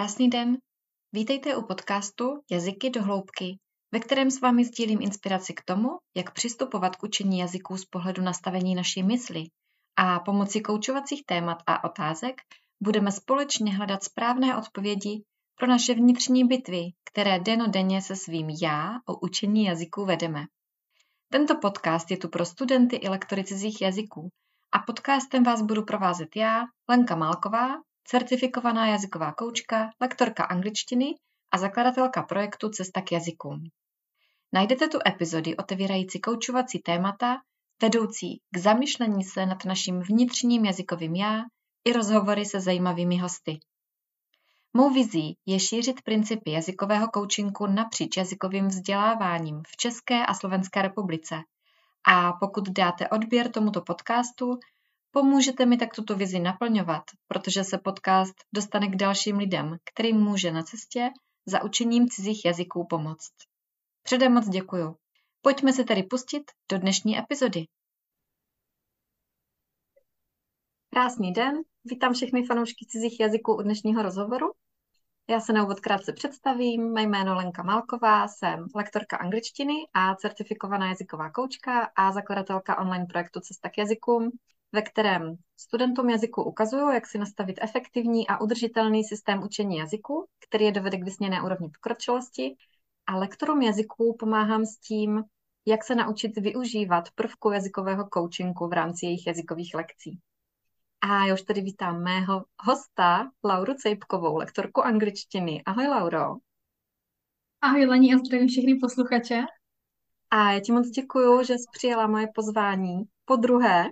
Krásný den. Vítejte u podcastu Jazyky do hloubky, ve kterém s vámi sdílím inspiraci k tomu, jak přistupovat k učení jazyků z pohledu nastavení naší mysli a pomocí koučovacích témat a otázek budeme společně hledat správné odpovědi pro naše vnitřní bitvy, které denodenně se svým já o učení jazyků vedeme. Tento podcast je tu pro studenty i lektory cizích jazyků a podcastem vás budu provázet já, Lenka Málková, certifikovaná jazyková koučka, lektorka angličtiny a zakladatelka projektu Cesta k jazykům. Najdete tu epizody otevírající koučovací témata, vedoucí k zamyšlení se nad naším vnitřním jazykovým já i rozhovory se zajímavými hosty. Mou vizí je šířit principy jazykového koučinku napříč jazykovým vzděláváním v České a Slovenské republice. A pokud dáte odběr tomuto podcastu, Pomůžete mi tak tuto vizi naplňovat, protože se podcast dostane k dalším lidem, kterým může na cestě za učením cizích jazyků pomoct. Předem moc děkuju. Pojďme se tedy pustit do dnešní epizody. Krásný den, vítám všechny fanoušky cizích jazyků u dnešního rozhovoru. Já se na úvod krátce představím, mé jméno Lenka Malková, jsem lektorka angličtiny a certifikovaná jazyková koučka a zakladatelka online projektu Cesta k jazykům, ve kterém studentům jazyku ukazuju, jak si nastavit efektivní a udržitelný systém učení jazyku, který je dovede k vysněné úrovni pokročilosti a lektorům jazyků pomáhám s tím, jak se naučit využívat prvku jazykového coachingu v rámci jejich jazykových lekcí. A já už tady vítám mého hosta, Lauru Cejpkovou, lektorku angličtiny. Ahoj, Lauro. Ahoj, Lení, a zdravím všechny posluchače. A já ti moc děkuju, že jsi přijela moje pozvání po druhé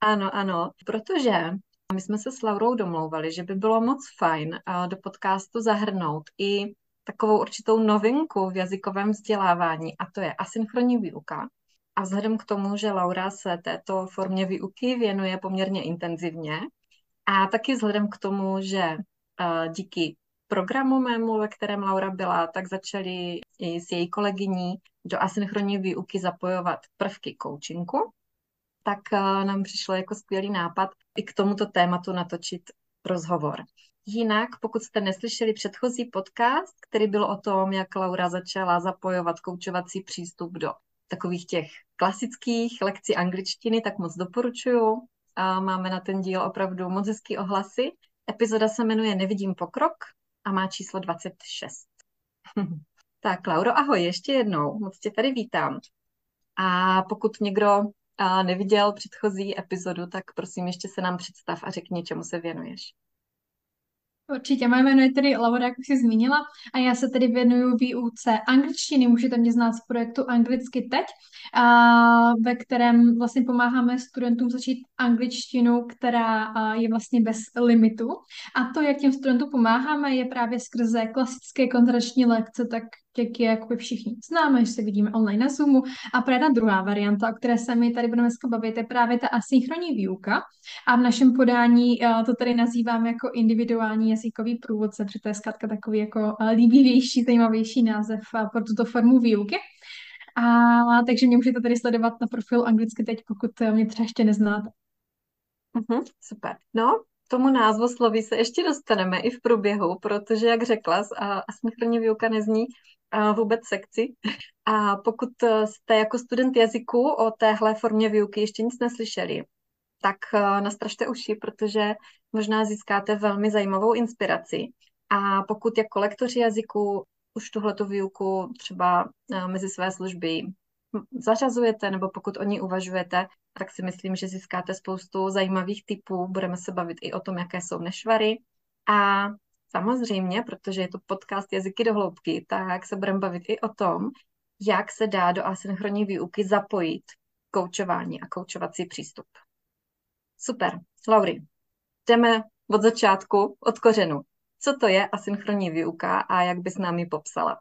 ano, ano, protože my jsme se s Laurou domlouvali, že by bylo moc fajn do podcastu zahrnout i takovou určitou novinku v jazykovém vzdělávání, a to je asynchronní výuka. A vzhledem k tomu, že Laura se této formě výuky věnuje poměrně intenzivně, a taky vzhledem k tomu, že díky programu mému, ve kterém Laura byla, tak začali i s její kolegyní do asynchronní výuky zapojovat prvky coachingu, tak eh, nám přišlo jako skvělý nápad i k tomuto tématu natočit rozhovor. Jinak, pokud jste neslyšeli předchozí podcast, který byl o tom, jak Laura začala zapojovat koučovací přístup do takových těch klasických lekcí angličtiny, tak moc doporučuju. A máme na ten díl opravdu moc hezký ohlasy. Epizoda se jmenuje Nevidím pokrok a má číslo 26. tak, Lauro, ahoj, ještě jednou, moc tě tady vítám. A pokud někdo neviděl předchozí epizodu, tak prosím ještě se nám představ a řekni, čemu se věnuješ. Určitě, moje jméno je tedy Laura, jak už jsi zmínila, a já se tedy věnuju výuce angličtiny. Můžete mě znát z projektu Anglicky teď, a ve kterém vlastně pomáháme studentům začít angličtinu, která je vlastně bez limitu. A to, jak těm studentům pomáháme, je právě skrze klasické kontrační lekce, tak jak je jakoby všichni známe, že se vidíme online na Zoomu. A právě ta druhá varianta, o které se my tady budeme dneska bavit, je právě ta asynchronní výuka. A v našem podání to tady nazýváme jako individuální jazykový průvodce, protože to je zkrátka takový jako líbivější, zajímavější název pro tuto formu výuky. A takže mě můžete tady sledovat na profilu anglicky teď, pokud mě třeba ještě neznáte. Uh-huh, super. No, tomu názvu sloví se ještě dostaneme i v průběhu, protože, jak řekla, asynchronní výuka nezní vůbec sekci. A pokud jste jako student jazyku o téhle formě výuky ještě nic neslyšeli, tak nastražte uši, protože možná získáte velmi zajímavou inspiraci. A pokud jako lektoři jazyku už tuhletu výuku třeba mezi své služby zařazujete, nebo pokud o ní uvažujete, tak si myslím, že získáte spoustu zajímavých typů. Budeme se bavit i o tom, jaké jsou nešvary. A samozřejmě, protože je to podcast Jazyky do hloubky, tak se budeme bavit i o tom, jak se dá do asynchronní výuky zapojit koučování a koučovací přístup. Super. Lauri, jdeme od začátku, od kořenu. Co to je asynchronní výuka a jak bys nám ji popsala?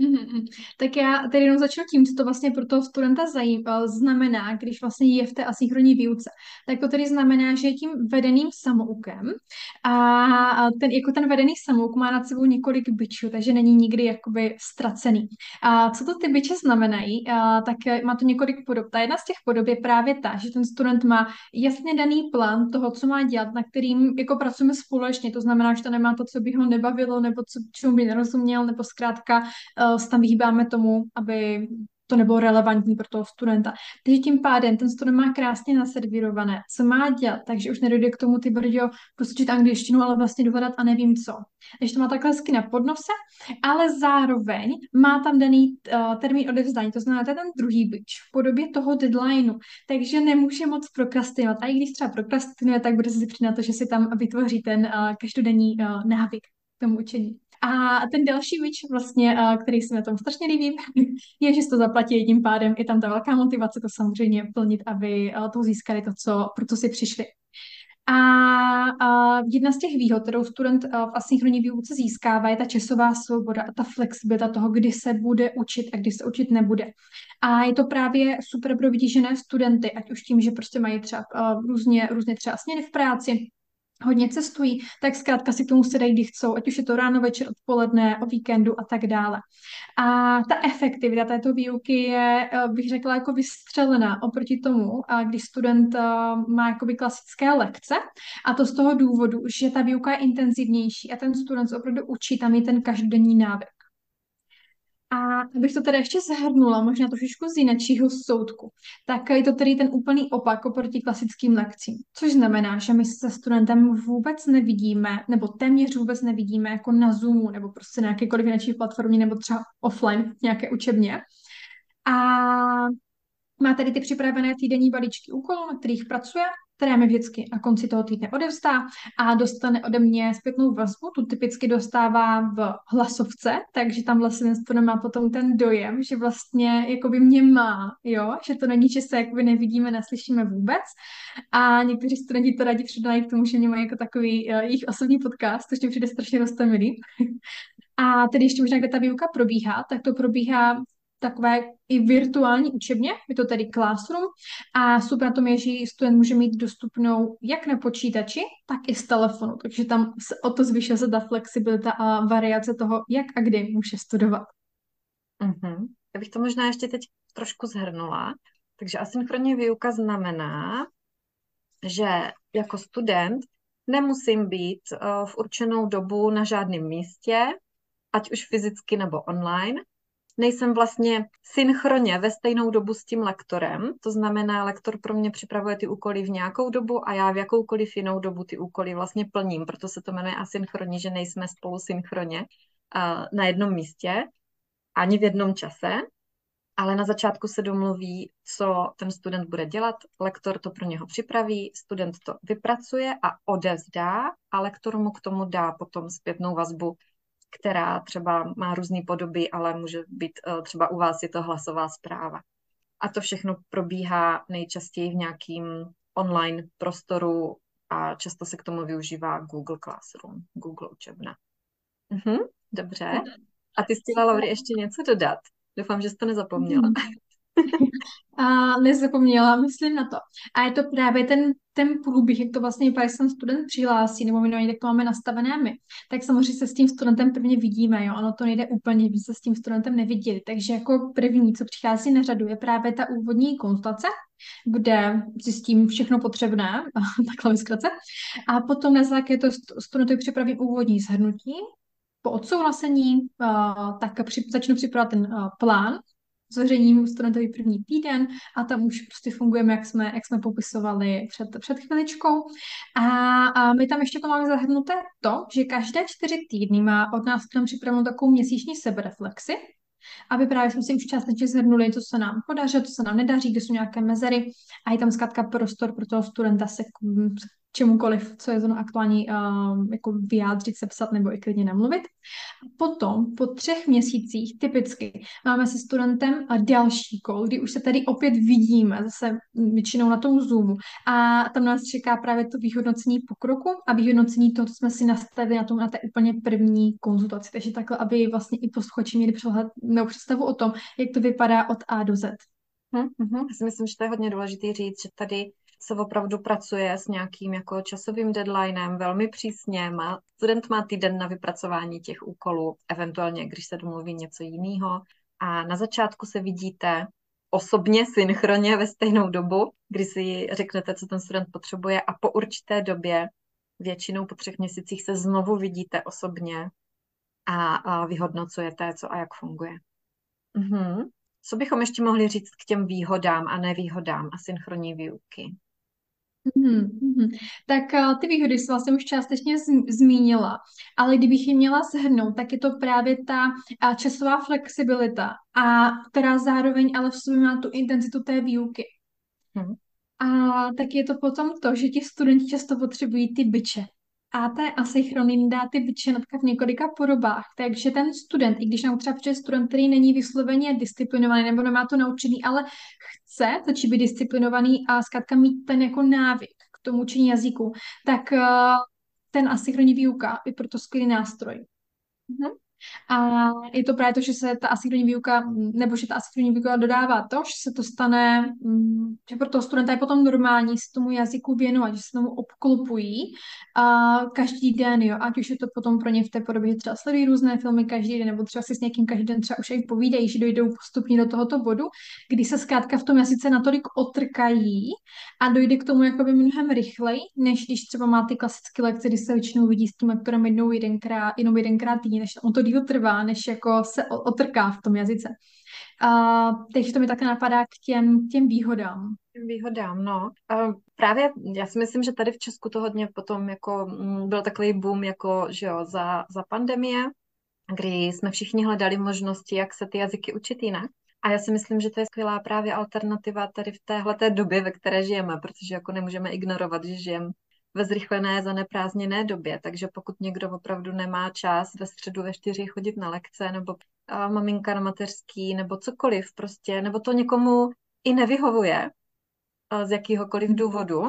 Mm-hmm. Tak já tady jenom začnu tím, co to vlastně pro toho studenta zajímá, znamená, když vlastně je v té asynchronní výuce. Tak to tedy znamená, že je tím vedeným samoukem a ten, jako ten vedený samouk má nad sebou několik byčů, takže není nikdy jakoby ztracený. A co to ty byče znamenají? A, tak má to několik podob. Ta jedna z těch podob je právě ta, že ten student má jasně daný plán toho, co má dělat, na kterým jako pracujeme společně. To znamená, že to nemá to, co by ho nebavilo, nebo co, čemu by nerozuměl, nebo zkrátka uh, se tam vyhýbáme tomu, aby to nebylo relevantní pro toho studenta. Takže tím pádem ten student má krásně naservírované, co má dělat, takže už nedojde k tomu ty brďo, prostě angličtinu, ale vlastně dovodat a nevím co. Takže to má takhle hezky na podnose, ale zároveň má tam daný uh, termín odevzdání, to znamená, to je ten druhý byč v podobě toho deadlineu, takže nemůže moc prokrastinovat. A i když třeba prokrastinuje, tak bude si na to, že si tam vytvoří ten uh, každodenní uh, návyk k tomu učení. A ten další bič, vlastně, který se na tom strašně líbí, je, že se to zaplatí jedním pádem. Je tam ta velká motivace to samozřejmě plnit, aby to získali to, co, pro co si přišli. A, a jedna z těch výhod, kterou student v asynchronní výuce získává, je ta časová svoboda a ta flexibilita toho, kdy se bude učit a kdy se učit nebude. A je to právě super pro vytížené studenty, ať už tím, že prostě mají třeba různě, různě třeba směny v práci, hodně cestují, tak zkrátka si k tomu sedají, kdy chcou, ať už je to ráno, večer, odpoledne, o víkendu a tak dále. A ta efektivita této výuky je, eh, bych řekla, jako vystřelená oproti tomu, když student eh, má jakoby klasické lekce a to z toho důvodu, že ta výuka je intenzivnější a ten student se opravdu učí tam je ten každodenní návyk. A abych to teda ještě zhrnula, možná trošičku z jiného soudku, tak je to tedy ten úplný opak oproti klasickým lekcím. Což znamená, že my se studentem vůbec nevidíme, nebo téměř vůbec nevidíme jako na Zoomu, nebo prostě na jakékoliv jiné platformě, nebo třeba offline nějaké učebně. A má tady ty připravené týdenní balíčky úkolů, na kterých pracuje které mi vždycky na konci toho týdne odevzdá a dostane ode mě zpětnou vazbu. Tu typicky dostává v hlasovce, takže tam vlastně to má potom ten dojem, že vlastně jakoby mě má, jo, že to není, že se jakoby nevidíme, neslyšíme vůbec. A někteří studenti to rádi přidají k tomu, že mě mají jako takový uh, jejich osobní podcast, což mi přijde strašně rostomilý. A tedy ještě možná, kde ta výuka probíhá, tak to probíhá takové i virtuální učebně, je to tedy Classroom a super na tom je, že student může mít dostupnou jak na počítači, tak i z telefonu, takže tam se o to zvyšuje se ta flexibilita a variace toho, jak a kdy může studovat. Mm-hmm. Já bych to možná ještě teď trošku zhrnula. Takže asynchronní výuka znamená, že jako student nemusím být uh, v určenou dobu na žádném místě, ať už fyzicky nebo online, nejsem vlastně synchronně ve stejnou dobu s tím lektorem, to znamená, lektor pro mě připravuje ty úkoly v nějakou dobu a já v jakoukoliv jinou dobu ty úkoly vlastně plním, proto se to jmenuje asynchronně, že nejsme spolu synchronně uh, na jednom místě, ani v jednom čase, ale na začátku se domluví, co ten student bude dělat, lektor to pro něho připraví, student to vypracuje a odevzdá a lektor mu k tomu dá potom zpětnou vazbu, která třeba má různé podoby, ale může být eh, třeba u vás je to hlasová zpráva. A to všechno probíhá nejčastěji v nějakým online prostoru a často se k tomu využívá Google Classroom, Google učebna. Mhm, dobře. A ty chtěla, Lauri, ještě něco dodat? Doufám, že jsi to nezapomněla. A nezapomněla, myslím na to. A je to právě ten, ten průběh, jak to vlastně když student přihlásí, nebo minimálně jak to máme nastavené my, tak samozřejmě se s tím studentem prvně vidíme, jo, ono to nejde úplně, když se s tím studentem neviděli. Takže jako první, co přichází na řadu, je právě ta úvodní konzultace, kde zjistím všechno potřebné, takhle vyskratce. A potom na základě to studentovi připravím úvodní shrnutí, po odsouhlasení, tak při, začnu připravovat ten plán, zveřejním studentovi první týden a tam už prostě fungujeme, jak jsme, jak jsme popisovali před, před chviličkou. A, a my tam ještě to máme zahrnuté to, že každé čtyři týdny má od nás tam připravenou takovou měsíční sebereflexi, aby právě jsme si už částečně zhrnuli, co se nám podařilo, co se nám nedaří, kde jsou nějaké mezery a je tam zkrátka prostor pro toho studenta se čemukoliv, co je zrovna aktuální, um, jako vyjádřit, sepsat nebo i klidně namluvit. Potom po třech měsících typicky máme se studentem další kol, kdy už se tady opět vidíme, zase většinou na tom Zoomu. A tam nás čeká právě to vyhodnocení pokroku a vyhodnocení toho, co jsme si nastavili na, tom, na té úplně první konzultaci. Takže takhle, aby vlastně i posluchači měli přehled nebo představu o tom, jak to vypadá od A do Z. Hmm, hmm. Já si myslím, že to je hodně důležité říct, že tady se opravdu pracuje s nějakým jako časovým deadlinem velmi přísně. Má, student má týden na vypracování těch úkolů, eventuálně, když se domluví něco jiného. A na začátku se vidíte osobně, synchronně ve stejnou dobu, kdy si řeknete, co ten student potřebuje a po určité době, většinou po třech měsících se znovu vidíte osobně a, a vyhodnocujete, co a jak funguje. Mhm. Co bychom ještě mohli říct k těm výhodám a nevýhodám asynchronní výuky? Mm-hmm. Tak ty výhody jsi vlastně už částečně z- zmínila, ale kdybych ji měla shrnout, tak je to právě ta uh, časová flexibilita, a která zároveň ale v sobě má tu intenzitu té výuky. Hmm. A tak je to potom to, že ti studenti často potřebují ty byče. A té asynchronin dá ty vyčenatka v několika podobách. Takže ten student, i když nám třeba přijde student, který není vysloveně disciplinovaný nebo nemá to naučený, ale chce začít být disciplinovaný a zkrátka mít ten jako návyk k tomu učení jazyku, tak uh, ten asynchronní výuka je proto skvělý nástroj. Mm-hmm. A je to právě to, že se ta asynchronní výuka, nebo že ta asynchronní výuka dodává to, že se to stane, mm, že pro toho studenta je potom normální se tomu jazyku věnovat, že se tomu obklopují a každý den, jo, ať už je to potom pro ně v té podobě, že třeba sledují různé filmy každý den, nebo třeba si s někým každý den třeba už i povídají, že dojdou postupně do tohoto bodu, kdy se zkrátka v tom jazyce natolik otrkají a dojde k tomu jakoby mnohem rychleji, než když třeba má ty klasické lekce, kdy se většinou vidí s tím lektorem jednou jedenkrát, jenom jedenkrát týdně, než on to díl trvá, než jako se otrká v tom jazyce. A teď to mi také napadá k těm, těm výhodám. Těm výhodám, no. A právě já si myslím, že tady v Česku to hodně potom jako mm, byl takový boom jako, že jo, za, za pandemie, kdy jsme všichni hledali možnosti, jak se ty jazyky učit jinak. A já si myslím, že to je skvělá právě alternativa tady v téhle době, ve které žijeme, protože jako nemůžeme ignorovat, že žijeme ve zrychlené zaneprázdněné době, takže pokud někdo opravdu nemá čas ve středu ve čtyři chodit na lekce, nebo a maminka na mateřský, nebo cokoliv prostě, nebo to někomu i nevyhovuje z jakýhokoliv mhm. důvodu,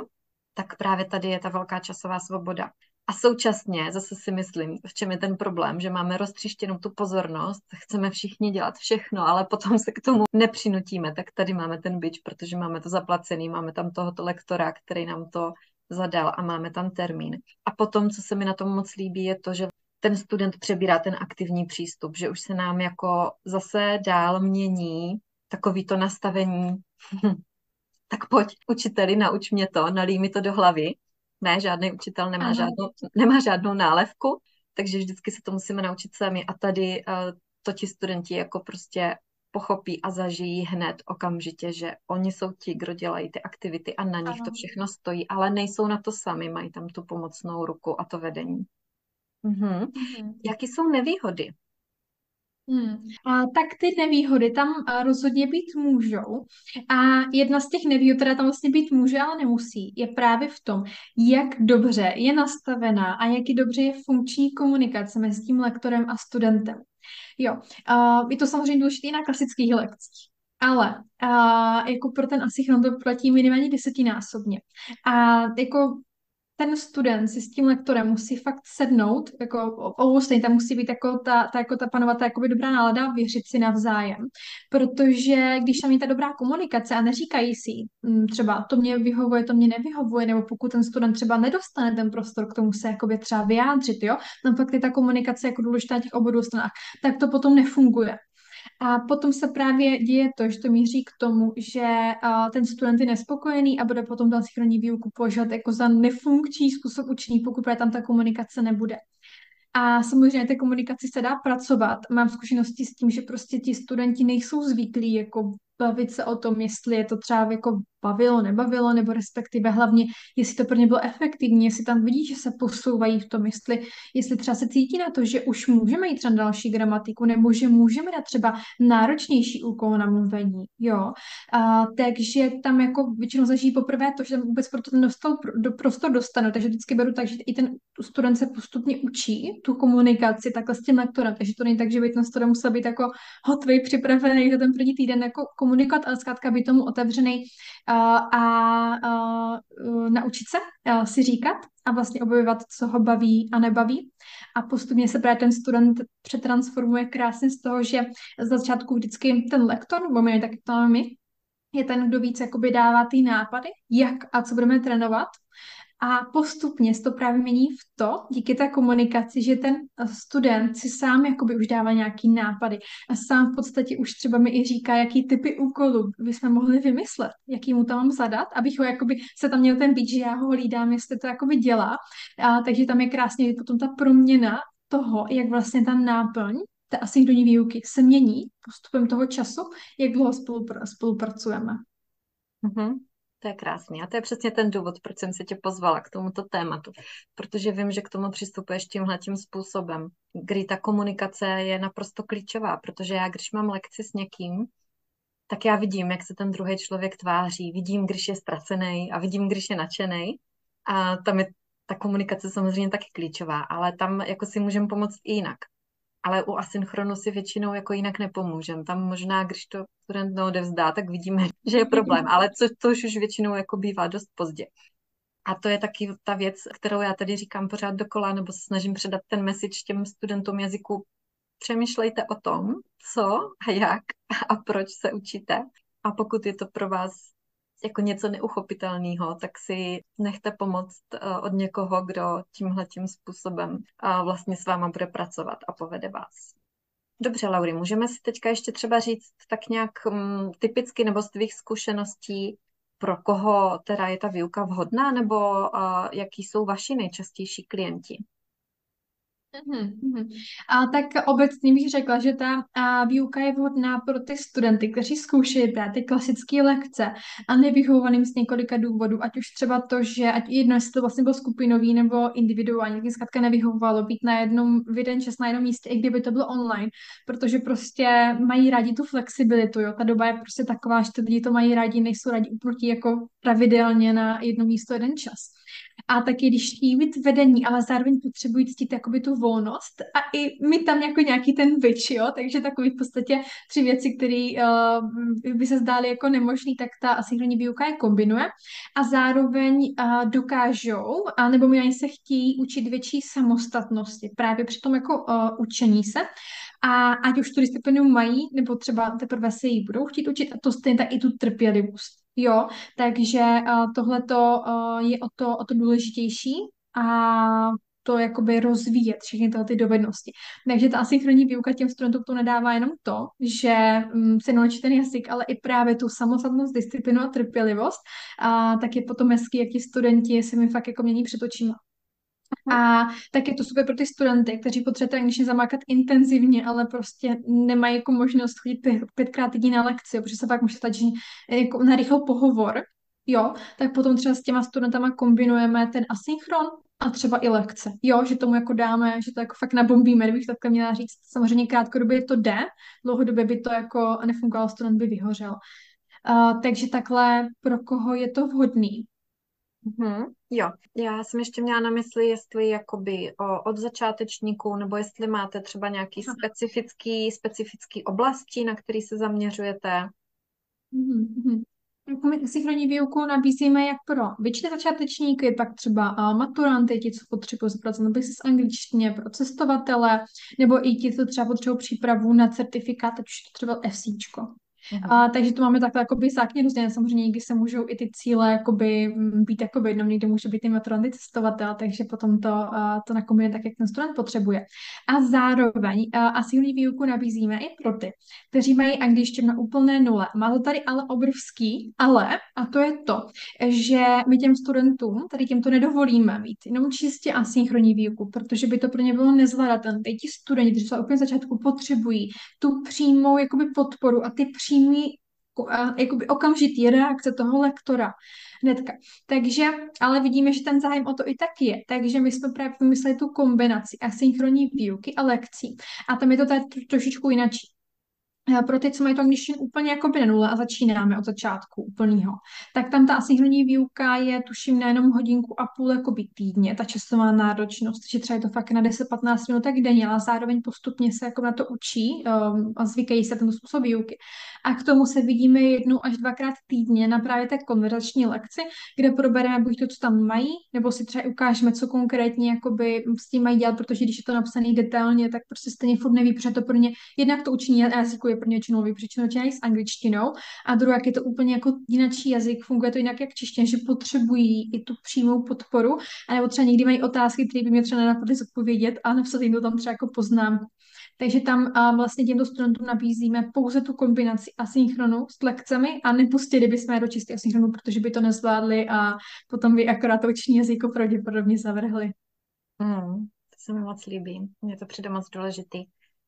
tak právě tady je ta velká časová svoboda. A současně zase si myslím, v čem je ten problém, že máme roztřištěnou tu pozornost, chceme všichni dělat všechno, ale potom se k tomu nepřinutíme, tak tady máme ten byč, protože máme to zaplacený, máme tam tohoto lektora, který nám to zadal a máme tam termín. A potom, co se mi na tom moc líbí, je to, že ten student přebírá ten aktivní přístup, že už se nám jako zase dál mění takový to nastavení, tak pojď učiteli, nauč mě to, nalí mi to do hlavy. Ne, žádný učitel nemá, žádnou, nemá žádnou nálevku, takže vždycky se to musíme naučit sami a tady uh, to ti studenti jako prostě pochopí a zažijí hned okamžitě, že oni jsou ti, kdo dělají ty aktivity a na nich ano. to všechno stojí, ale nejsou na to sami, mají tam tu pomocnou ruku a to vedení. Mhm. Mhm. Jaký jsou nevýhody? Hmm. A, tak ty nevýhody tam a, rozhodně být můžou. A jedna z těch nevýhod, která tam vlastně být může, ale nemusí, je právě v tom, jak dobře je nastavená a jak dobře je funkční komunikace mezi tím lektorem a studentem. Jo, uh, je to samozřejmě důležité na klasických lekcích. Ale uh, jako pro ten asynchron to platí minimálně desetinásobně. A jako ten student si s tím lektorem musí fakt sednout, jako obou tam musí být jako ta, ta, jako ta panovat jakoby dobrá nálada, věřit si navzájem. Protože když tam je ta dobrá komunikace a neříkají si mm, třeba to mě vyhovuje, to mě nevyhovuje, nebo pokud ten student třeba nedostane ten prostor k tomu se jakoby třeba vyjádřit, jo, tam fakt je ta komunikace jako důležitá těch obou stranách, tak to potom nefunguje. A potom se právě děje to, že to míří k tomu, že ten student je nespokojený a bude potom ten synchronní výuku považovat jako za nefunkční způsob učení, pokud právě tam ta komunikace nebude. A samozřejmě té komunikaci se dá pracovat. Mám zkušenosti s tím, že prostě ti studenti nejsou zvyklí jako bavit se o tom, jestli je to třeba jako bavilo, nebavilo, nebo respektive hlavně, jestli to pro ně bylo efektivní, jestli tam vidí, že se posouvají v tom, jestli, jestli třeba se cítí na to, že už můžeme jít třeba na další gramatiku, nebo že můžeme dát třeba náročnější úkol na mluvení, jo. A, takže tam jako většinou zažijí poprvé to, že tam vůbec pro ten dostal, do prostor dostanu, takže vždycky beru tak, že i ten student se postupně učí tu komunikaci takhle s tím lektorem, takže to není tak, že by ten student musel být jako hotový, připravený za ten první týden jako komunikovat, ale zkrátka být tomu otevřený a, a, a naučit se a si říkat a vlastně objevovat, co ho baví a nebaví. A postupně se právě ten student přetransformuje krásně z toho, že z začátku vždycky ten lektor, nebo my taky to my, je ten, kdo víc jakoby dává ty nápady, jak a co budeme trénovat. A postupně se to právě mění v to, díky té komunikaci, že ten student si sám jakoby už dává nějaký nápady a sám v podstatě už třeba mi i říká, jaký typy úkolů bychom mohli vymyslet, jaký mu tam mám zadat, abych ho jakoby se tam měl ten být, že já ho hlídám, jestli to jakoby dělá. A, takže tam je krásně potom ta proměna toho, jak vlastně ta náplň té asynchronní výuky se mění postupem toho času, jak dlouho spolupr- spolupracujeme. Mm-hmm. To je krásný. A to je přesně ten důvod, proč jsem se tě pozvala k tomuto tématu. Protože vím, že k tomu přistupuješ tímhle tím způsobem, kdy ta komunikace je naprosto klíčová, protože já, když mám lekci s někým, tak já vidím, jak se ten druhý člověk tváří, vidím, když je ztracený a vidím, když je nadšený. A tam je ta komunikace samozřejmě taky klíčová, ale tam jako si můžeme pomoct i jinak ale u asynchronu si většinou jako jinak nepomůžeme. Tam možná, když to student neodevzdá, tak vidíme, že je problém, ale co, to už, většinou jako bývá dost pozdě. A to je taky ta věc, kterou já tady říkám pořád dokola, nebo se snažím předat ten message těm studentům jazyku. Přemýšlejte o tom, co a jak a proč se učíte. A pokud je to pro vás jako něco neuchopitelného, tak si nechte pomoct eh, od někoho, kdo tímhle tím způsobem eh, vlastně s váma bude pracovat a povede vás. Dobře, Lauri, můžeme si teďka ještě třeba říct tak nějak um, typicky nebo z tvých zkušeností, pro koho teda je ta výuka vhodná, nebo uh, jaký jsou vaši nejčastější klienti? Mm-hmm. A tak obecně bych řekla, že ta a, výuka je vhodná pro ty studenty, kteří zkoušejí ty klasické lekce a nevyhovovaným z několika důvodů, ať už třeba to, že ať jedno, jestli to vlastně byl skupinový nebo individuální, tak zkrátka nevyhovovalo být na jednom, v jeden čas na jednom místě, i kdyby to bylo online, protože prostě mají rádi tu flexibilitu, jo, ta doba je prostě taková, že ty lidi to mají rádi, nejsou rádi uproti jako pravidelně na jedno místo jeden čas a taky když být vedení, ale zároveň potřebují cítit jakoby tu volnost. A i mi tam jako nějaký ten byč, jo, takže takový v podstatě tři věci, které uh, by se zdály jako nemožný, tak ta asynchronní výuka je kombinuje. A zároveň uh, dokážou, a nebo mi se chtějí učit větší samostatnosti právě při tom jako uh, učení se. A ať už tu disciplínu mají, nebo třeba teprve se jí budou chtít učit, a to stejně tak i tu trpělivost. Jo, takže uh, tohle uh, je o to, o to důležitější a to jakoby rozvíjet všechny tyhle ty dovednosti. Takže ta asynchronní výuka těm studentům to nedává jenom to, že um, se naučí ten jazyk, ale i právě tu samostatnost, disciplinu a trpělivost. A tak je potom hezky, jak ti studenti se mi fakt jako mění před očima. A tak je to super pro ty studenty, kteří potřebují angličtinu zamákat intenzivně, ale prostě nemají jako možnost chodit pět, pětkrát týdně na lekci, protože se pak může stát, že jako na rychlou pohovor, jo, tak potom třeba s těma studentama kombinujeme ten asynchron a třeba i lekce. Jo, že tomu jako dáme, že to jako fakt nabombíme, kdybych takhle měla říct. Samozřejmě krátkodobě to jde, dlouhodobě by to jako nefungovalo, student by vyhořel. Uh, takže takhle pro koho je to vhodný? Mm-hmm. Jo, já jsem ještě měla na mysli, jestli jakoby o, od začátečníků, nebo jestli máte třeba nějaký specifický, specifický oblasti, na který se zaměřujete. Mm-hmm. My synchronní výuku nabízíme jak pro většiné začátečníky, tak třeba maturanty, ti, co potřebují pracovat na business angličtině, pro cestovatele, nebo i ti, co třeba potřebují přípravu na certifikát, ať už to třeba FCčko. Uh-huh. A, takže to máme takhle jakoby zákně různě. Samozřejmě někdy se můžou i ty cíle jakoby být jakoby jednou, někdy může být i maturanty cestovatel, takže potom to, uh, to nakombinuje tak, jak ten student potřebuje. A zároveň uh, asilní výuku nabízíme i pro ty, kteří mají angličtinu na úplné nule. Má to tady ale obrovský, ale, a to je to, že my těm studentům tady těmto nedovolíme mít jenom čistě asynchronní výuku, protože by to pro ně bylo nezvladatelné. Teď ti studenti, kteří jsou úplně začátku, potřebují tu přímou jakoby podporu a ty přímý jakoby okamžitý reakce toho lektora hnedka. Takže, ale vidíme, že ten zájem o to i tak je. Takže my jsme právě vymysleli tu kombinaci asynchronní výuky a lekcí. A tam je to tady trošičku jinak pro ty, co mají to angličtinu úplně jako by nule a začínáme od začátku úplného, tak tam ta asynchronní výuka je tuším na jenom hodinku a půl jako by týdně, ta časová náročnost, že třeba je to fakt na 10-15 minut tak denně, ale zároveň postupně se jako na to učí um, a zvykají se ten způsob výuky. A k tomu se vidíme jednou až dvakrát týdně na právě té konverzační lekci, kde probereme buď to, co tam mají, nebo si třeba ukážeme, co konkrétně jakoby s tím mají dělat, protože když je to napsané detailně, tak prostě stejně furt neví, protože to pro ně jednak to učení jazyku je pro ně většinou vypřečeno s angličtinou a druhá, je to úplně jako jinačí jazyk, funguje to jinak jak češtině, že potřebují i tu přímou podporu, a nebo třeba někdy mají otázky, které by mě třeba nenapadly zodpovědět a napsat jim to tam třeba jako poznám. Takže tam a vlastně těmto studentům nabízíme pouze tu kombinaci asynchronu s lekcemi a nepustili bychom je do čistě asynchronu, protože by to nezvládli a potom by akorát to uční jazyko pravděpodobně zavrhli. Hmm, to se mi moc líbí. Mně to přijde moc důležitý.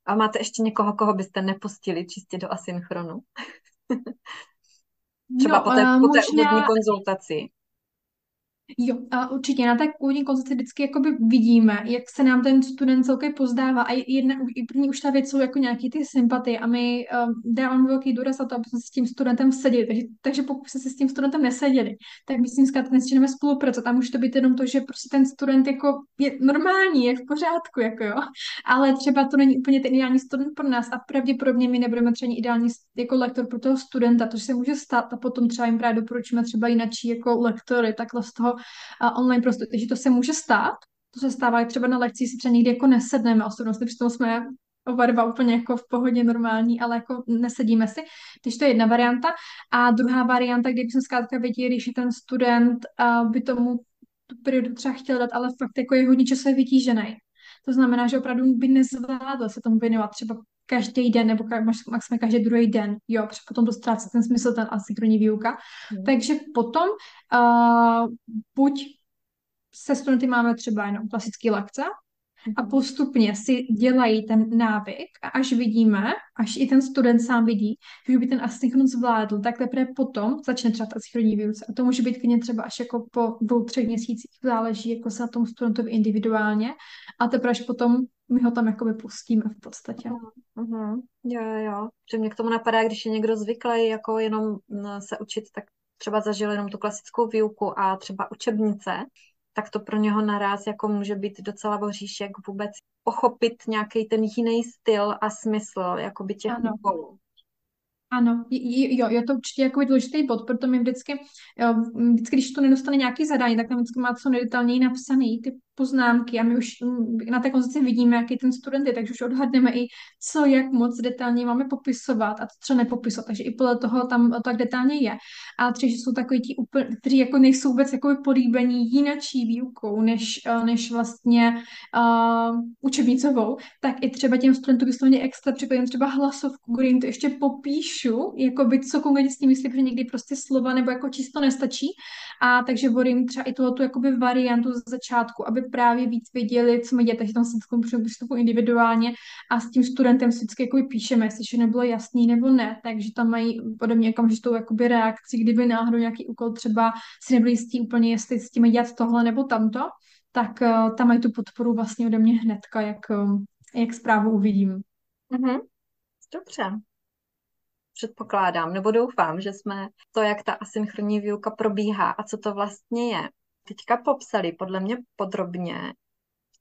A máte ještě někoho, koho byste nepustili čistě do asynchronu? Třeba no, po té, po té možná... úvodní konzultaci. Jo, a určitě na té úvodní konzultaci vždycky jakoby vidíme, jak se nám ten student celkem pozdává a jedna, i první už ta věc jsou jako nějaký ty sympatie a my um, dáváme velký důraz na to, aby jsme s tím studentem seděli, takže, takže pokud se s tím studentem neseděli, tak my s tím zkrátka nesčineme spolupracovat a může to být jenom to, že prostě ten student jako je normální, je v pořádku, jako jo, ale třeba to není úplně ten ideální student pro nás a pravděpodobně my nebudeme třeba ideální jako lektor pro toho studenta, to se může stát a potom třeba jim právě doporučíme třeba jinačí jako lektory, takhle z toho online prostoru. Takže to se může stát, to se stává třeba na lekci, si třeba někdy jako nesedneme osobnosti, přitom jsme oba dva úplně jako v pohodě normální, ale jako nesedíme si. Takže to je jedna varianta. A druhá varianta, kdyby jsme zkrátka věděli, když ten student uh, by tomu tu periodu třeba chtěl dát, ale fakt jako je hodně časově vytížený. To znamená, že opravdu by nezvládl se tomu věnovat třeba každý den nebo maximálně každý druhý den, jo, protože potom to ztrácí ten smysl, ten asynchronní výuka. Hmm. Takže potom uh, buď se studenty máme třeba jenom klasické lekce, a mhm. postupně si dělají ten návyk a až vidíme, až i ten student sám vidí, že by ten asynchron zvládl, tak teprve potom začne třeba ta asynchronní výuce. A to může být klidně třeba až jako po dvou, třech měsících, záleží jako se na tom studentovi individuálně. A teprve až potom my ho tam jakoby pustíme v podstatě. Uh-huh. Jo, jo, jo. Že mě k tomu napadá, když je někdo zvyklý jako jenom se učit, tak třeba zažil jenom tu klasickou výuku a třeba učebnice, tak to pro něho naraz jako může být docela voříšek vůbec pochopit nějaký ten jiný styl a smysl jakoby těch ano. úkolů. Ano, jo, je to určitě jako důležitý bod, proto mi vždycky, jo, vždycky, když to nedostane nějaký zadání, tak tam vždycky má co nejdetailněji napsaný ty poznámky a my už mm, na té konzici vidíme, jaký ten student je, takže už odhadneme i, co, jak moc detailně máme popisovat a co nepopisovat, takže i podle toho tam tak detailně je. A že jsou takový ti kteří jako nejsou vůbec jako políbení jinačí výukou, než, eh, než vlastně uh, učebnicovou, tak i třeba těm studentům vysloveně extra připadím třeba hlasovku, kde jim to ještě popíšu, jako by co konkrétně s tím myslí, protože někdy prostě slova nebo jako čisto nestačí. A takže volím třeba i tohoto jakoby variantu z začátku, aby právě víc věděli, co mi dělat, takže tam se k přístupu individuálně a s tím studentem si vždycky jako píšeme, jestli ještě nebylo jasný nebo ne, takže tam mají podobně okamžitou jakoby reakci, kdyby náhodou nějaký úkol třeba si nebyli jistí úplně, jestli s tím dělat tohle nebo tamto, tak uh, tam mají tu podporu vlastně ode mě hnedka, jak, uh, jak zprávu uvidím. Mm-hmm. Dobře. Předpokládám, nebo doufám, že jsme to, jak ta asynchronní výuka probíhá a co to vlastně je, teďka popsali podle mě podrobně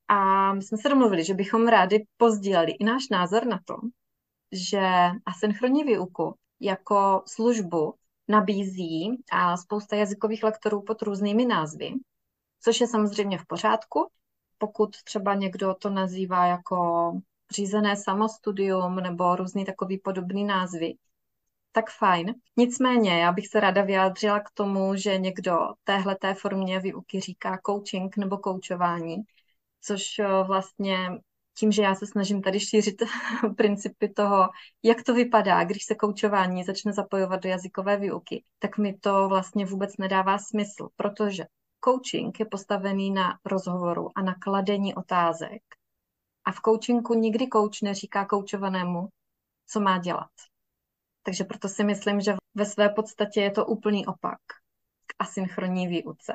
a my jsme se domluvili, že bychom rádi pozdíleli i náš názor na to, že asynchronní výuku jako službu nabízí a spousta jazykových lektorů pod různými názvy, což je samozřejmě v pořádku. Pokud třeba někdo to nazývá jako řízené samostudium nebo různý takový podobný názvy, tak fajn. Nicméně, já bych se ráda vyjádřila k tomu, že někdo téhle té formě výuky říká coaching nebo koučování, což eh, vlastně tím, že já se snažím tady šířit principy toho, jak to vypadá, když se koučování začne zapojovat do jazykové výuky, tak mi to vlastně vůbec nedává smysl, protože coaching je postavený na rozhovoru a na kladení otázek. A v coachingu nikdy coach neříká koučovanému, co má dělat. Takže proto si myslím, že ve své podstatě je to úplný opak k asynchronní výuce.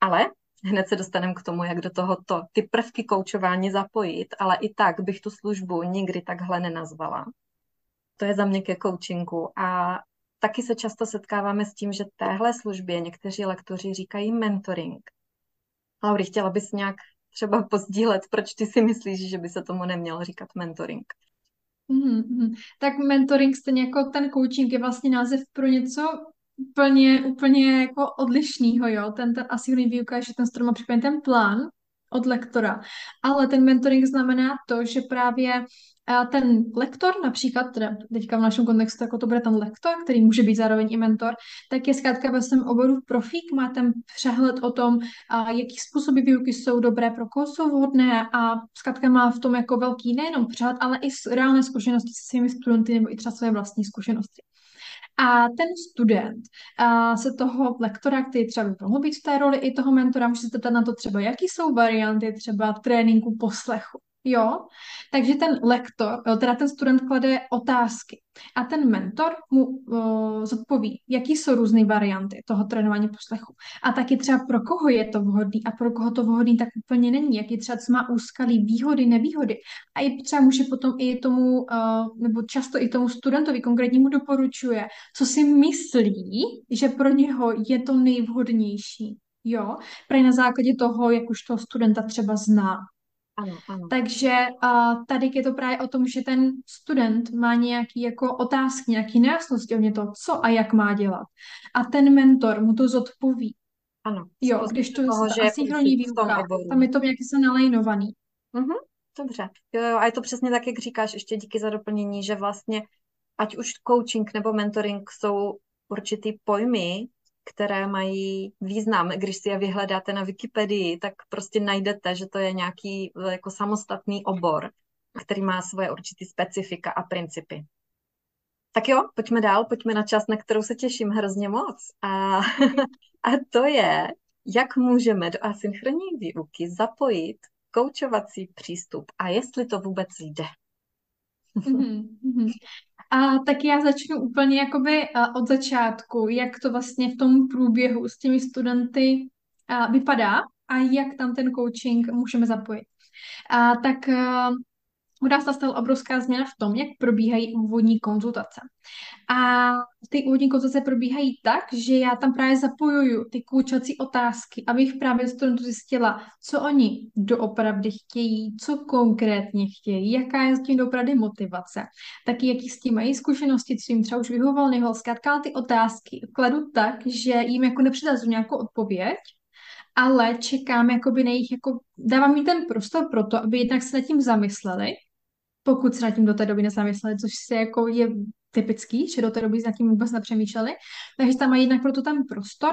Ale hned se dostaneme k tomu, jak do tohoto ty prvky koučování zapojit, ale i tak bych tu službu nikdy takhle nenazvala. To je za mě ke coachingu a taky se často setkáváme s tím, že téhle službě někteří lektoři říkají mentoring. Lauri, chtěla bys nějak třeba pozdílet, proč ty si myslíš, že by se tomu nemělo říkat mentoring? Mm-hmm. Tak mentoring stejně jako ten coaching je vlastně název pro něco úplně, úplně jako odlišného, jo. Ten, ten asynchronní výuka, že ten student má připraven ten plán od lektora, ale ten mentoring znamená to, že právě a ten lektor například, teda teďka v našem kontextu, jako to bude ten lektor, který může být zároveň i mentor, tak je zkrátka ve svém oboru profík, má ten přehled o tom, a jaký způsoby výuky jsou dobré, pro koho jsou vhodné a zkrátka má v tom jako velký nejenom přehled, ale i reálné zkušenosti se svými studenty nebo i třeba své vlastní zkušenosti. A ten student a se toho lektora, který třeba by mohl být v té roli i toho mentora, může se zeptat na to třeba, jaký jsou varianty třeba tréninku poslechu. Jo, takže ten lektor, teda ten student klade otázky a ten mentor mu uh, zodpoví, jaký jsou různé varianty toho trénování poslechu. A taky třeba pro koho je to vhodný a pro koho to vhodný tak úplně není, jaký třeba co má úskalí, výhody, nevýhody. A i třeba může potom i tomu, uh, nebo často i tomu studentovi konkrétnímu doporučuje, co si myslí, že pro něho je to nejvhodnější. Jo, právě na základě toho, jak už toho studenta třeba zná. Ano, ano. Takže uh, tady je to právě o tom, že ten student má nějaký jako otázky, nějaký nejasnosti o to, co a jak má dělat. A ten mentor mu to zodpoví. Ano. Jo, když to toho, je asynchronní výuka, tam je to nějaký se nalejnovaný. Uh-huh, dobře. Jo, jo, a je to přesně tak, jak říkáš, ještě díky za doplnění, že vlastně ať už coaching nebo mentoring jsou určitý pojmy, které mají význam. Když si je vyhledáte na Wikipedii, tak prostě najdete, že to je nějaký eh, jako samostatný obor, který má svoje určitý specifika a principy. Tak jo, pojďme dál, pojďme na čas, na kterou se těším hrozně moc. A, a to je, jak můžeme do asynchronní výuky zapojit koučovací přístup a jestli to vůbec jde. Mm-hmm. A tak já začnu úplně jakoby od začátku, jak to vlastně v tom průběhu s těmi studenty vypadá a jak tam ten coaching můžeme zapojit. A tak u nás nastala obrovská změna v tom, jak probíhají úvodní konzultace. A ty úvodní konzultace probíhají tak, že já tam právě zapojuju ty koučací otázky, abych právě studentu zjistila, co oni doopravdy chtějí, co konkrétně chtějí, jaká je s tím doopravdy motivace, taky jaký s tím mají zkušenosti, co jim třeba už vyhovoval, nehovoval. Zkrátka ty otázky kladu tak, že jim jako nepředazu nějakou odpověď, ale čekám jakoby na jejich, jako dávám jim ten prostor pro to, aby jednak se nad tím zamysleli, pokud se nad tím do té doby nezamysleli, což se jako je typický, že do té doby nad tím vůbec nepřemýšleli. Takže tam mají jednak proto ten prostor,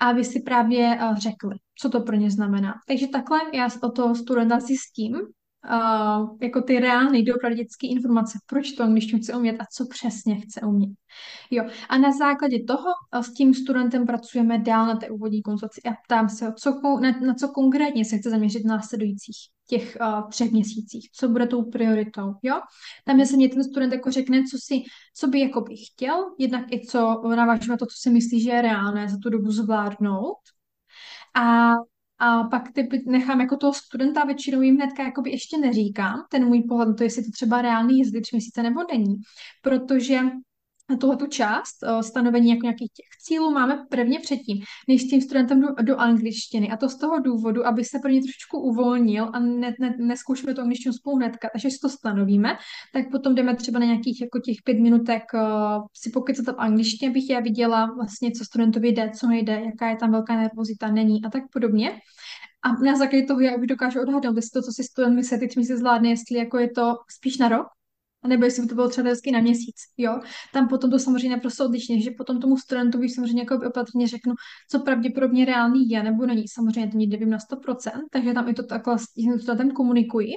aby si právě uh, řekli, co to pro ně znamená. Takže takhle já o toho studenta zjistím, uh, jako ty reálné, dopravdické informace, proč to angličtinu chce umět a co přesně chce umět. Jo. A na základě toho s tím studentem pracujeme dál na té úvodní konzultaci a ptám se, co, na, na co konkrétně se chce zaměřit v následujících těch uh, třech měsících, co bude tou prioritou, jo. Tam se mě ten student jako řekne, co si, co by jako by chtěl, jednak i co navážu na to, co si myslí, že je reálné za tu dobu zvládnout. A a pak ty nechám jako toho studenta, většinou jim hnedka jakoby ještě neříkám ten můj pohled to, jestli to třeba reálný jezdit tři měsíce nebo není. Protože tuhle tu část stanovení jako nějakých těch cílů máme prvně předtím, než s tím studentem do, do angličtiny. A to z toho důvodu, aby se pro ně trošičku uvolnil a ne, ne, neskoušíme to angličtinu spolu hnedka. Takže si to stanovíme, tak potom jdeme třeba na nějakých jako těch pět minutek uh, si pokecat v angličtině, abych já viděla vlastně, co studentovi jde, co nejde, jaká je tam velká nervozita, není a tak podobně. A na základě toho já už dokážu odhadnout, jestli to, co si student myslí, teď mi si zvládne, jestli jako je to spíš na rok, nebo jestli by to bylo třeba hezky na měsíc, jo. Tam potom to samozřejmě naprosto odlišně, že potom tomu studentovi samozřejmě jako opatrně řeknu, co pravděpodobně reálný je, nebo není. Samozřejmě to nikdy vím na 100%, takže tam i to takhle s tím studentem komunikuji.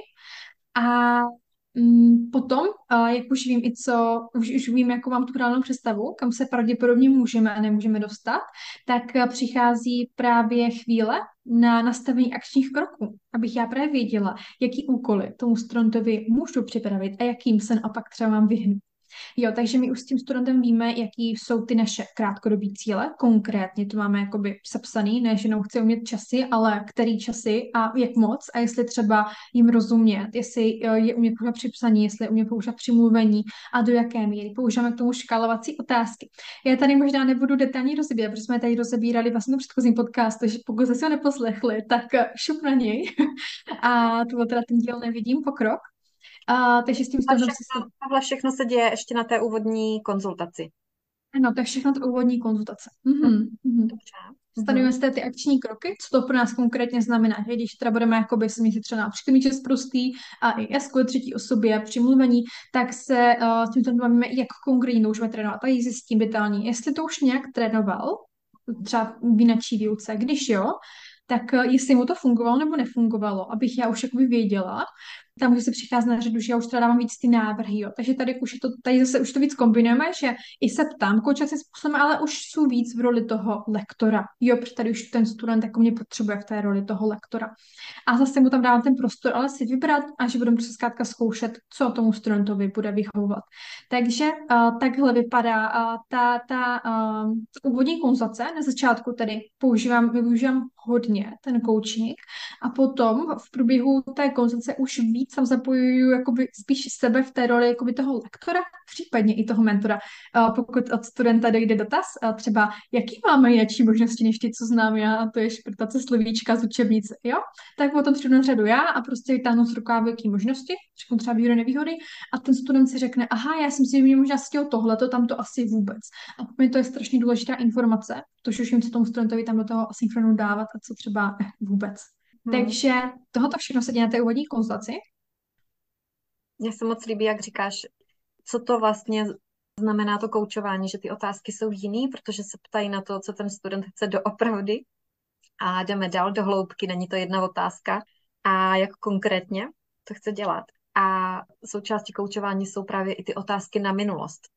A potom, jak už vím i co, už, už vím, jakou mám tu reálnou představu, kam se pravděpodobně můžeme a nemůžeme dostat, tak eh, přichází právě chvíle na nastavení akčních kroků, abych já právě věděla, jaký úkoly tomu studentovi můžu připravit a jakým se naopak třeba mám vyhnout. Jo, takže my už s tím studentem víme, jaký jsou ty naše krátkodobí cíle. Konkrétně to máme jakoby sepsaný, ne, že jenom chci umět časy, ale který časy a jak moc a jestli třeba jim rozumět, jestli eh, je umět používat při psaní, jestli je umět používat při mluvení a do jaké míry. Používáme k tomu škálovací otázky. Já tady možná nebudu detailně rozebírat, protože jsme tady rozebírali vlastně předchozím podcastu, takže pokud jste si ho neposlechli, tak eh, šup na něj. a to teda ten díl nevidím pokrok. A, takže s tím tohle všechno, tohle všechno se děje ještě na té úvodní konzultaci. Ano, to je všechno to úvodní konzultace. Mhm. Mhm. Dobře. Stanujeme si ty akční kroky, co to pro nás konkrétně znamená, že když teda budeme jakoby se mít třeba například míčet prostý a i S třetí osobě při mluvení, tak se uh, s tímto bavíme, jak konkrétně můžeme trénovat. A zjistím detailně, jestli to už nějak trénoval, třeba v jináčí výuce. Když jo, tak uh, jestli mu to fungovalo nebo nefungovalo, abych já už jakoby věděla, tam už se přichází na řadu, že já už teda dávám víc ty návrhy, jo. Takže tady už je to, tady zase už to víc kombinujeme, že i se ptám koučacím způsobem, ale už jsou víc v roli toho lektora. Jo, protože tady už ten student jako mě potřebuje v té roli toho lektora. A zase mu tam dávám ten prostor, ale si vybrat a že budeme prostě zkrátka zkoušet, co tomu studentovi bude vyhovovat. Takže uh, takhle vypadá uh, ta, ta uh, úvodní konzace. Na začátku tedy používám, využívám hodně ten coaching a potom v průběhu té konzace už víc tam zapojuju jakoby spíš sebe v té roli jakoby toho lektora, případně i toho mentora. Pokud od studenta dojde dotaz, třeba jaký máme jináčí možnosti než ty, co znám já, a to je šprtace slovíčka z učebnice, jo? Tak potom přijdu na řadu já a prostě vytáhnu z rukávu, jaký možnosti, řeknu třeba výhody, nevýhody a ten student si řekne, aha, já jsem si mě možná chtěl tohle, to tam to asi vůbec. A pro mě to je strašně důležitá informace, protože už vím, co tomu studentovi tam do toho asynchronu dávat a co třeba vůbec. Hmm. Takže tohoto všechno se děje na té úvodní konzultaci mně se moc líbí, jak říkáš, co to vlastně znamená to koučování, že ty otázky jsou jiný, protože se ptají na to, co ten student chce doopravdy a jdeme dál do hloubky, není to jedna otázka a jak konkrétně to chce dělat. A součástí koučování jsou právě i ty otázky na minulost.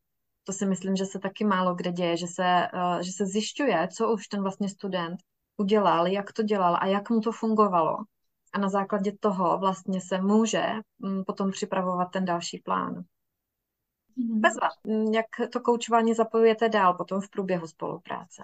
To si myslím, že se taky málo kde děje, že se, eh, že se zjišťuje, co už ten vlastně student udělal, jak to dělal a jak mu to fungovalo a na základě toho vlastně se může mm, potom připravovat ten další plán. Mm-hmm. Bezva, mm, jak to koučování zapojujete dál potom v průběhu spolupráce?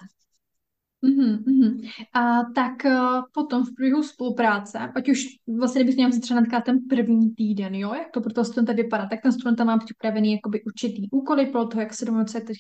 Mm-hmm. A tak uh, potom v průběhu spolupráce, ať už vlastně, kdybych měla třeba například ten první týden, jo, jak to pro toho studenta vypadá, tak ten student tam má připravený jakoby určitý úkoly pro to, jak se domluvit těch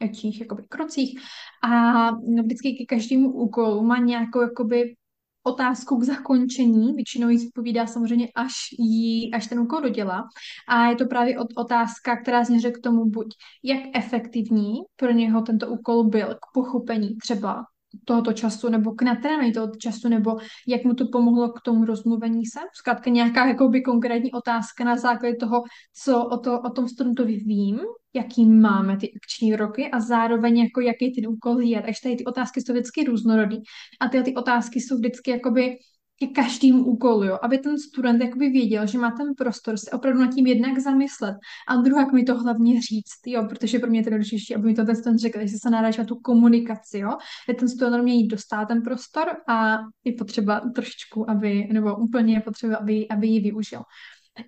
akčních jakoby krocích a no, vždycky ke každému úkolu má nějakou jakoby otázku k zakončení, většinou jí zpovídá samozřejmě, až, jí, až ten úkol dodělá. A je to právě otázka, která změřuje k tomu buď, jak efektivní pro něho tento úkol byl k pochopení třeba tohoto času, nebo k natrénování tohoto času, nebo jak mu to pomohlo k tomu rozmluvení se. Zkrátka nějaká jakoby konkrétní otázka na základě toho, co o, to, o tom studentovi vím, jaký máme ty akční roky a zároveň jako jaký ten úkol je. Takže tady ty otázky jsou vždycky různorodý a ty, ty otázky jsou vždycky jakoby ke každému úkolu, jo, aby ten student jakoby věděl, že má ten prostor se opravdu nad tím jednak zamyslet a druhá mi to hlavně říct, jo, protože pro mě je to důležité, aby mi to ten student řekl, že se naráží na tu komunikaci, jo, že ten student mě dostat ten prostor a je potřeba trošičku, aby, nebo úplně je potřeba, aby, aby ji využil.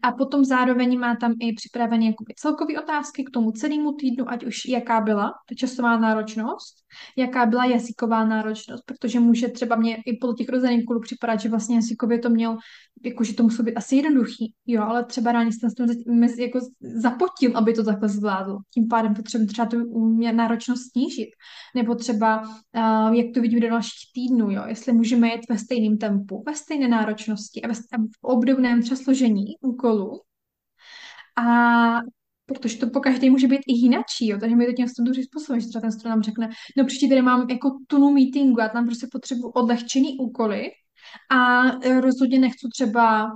A potom zároveň má tam i připravené jakoby celkové otázky k tomu celému týdnu, ať už jaká byla ta časová náročnost, jaká byla jazyková náročnost, protože může třeba mě i podle těch rozených kulů připadat, že vlastně jazykově to měl, jako že to muselo být asi jednoduchý, jo, ale třeba ráně jsem to jako zapotil, aby to takhle zvládl. Tím pádem potřebuje třeba tu náročnost snížit. Nebo třeba, uh, jak to vidím do dalších týdnů, jo, jestli můžeme jet ve stejném tempu, ve stejné náročnosti a ve, v obdobném třeba složení úkolů. A protože to po každé může být i jinačí, jo, takže my to tím studentům způsobem, že třeba ten student nám řekne, no příští tady mám jako tunu meetingu, já tam prostě potřebuji odlehčený úkoly a e, rozhodně nechci třeba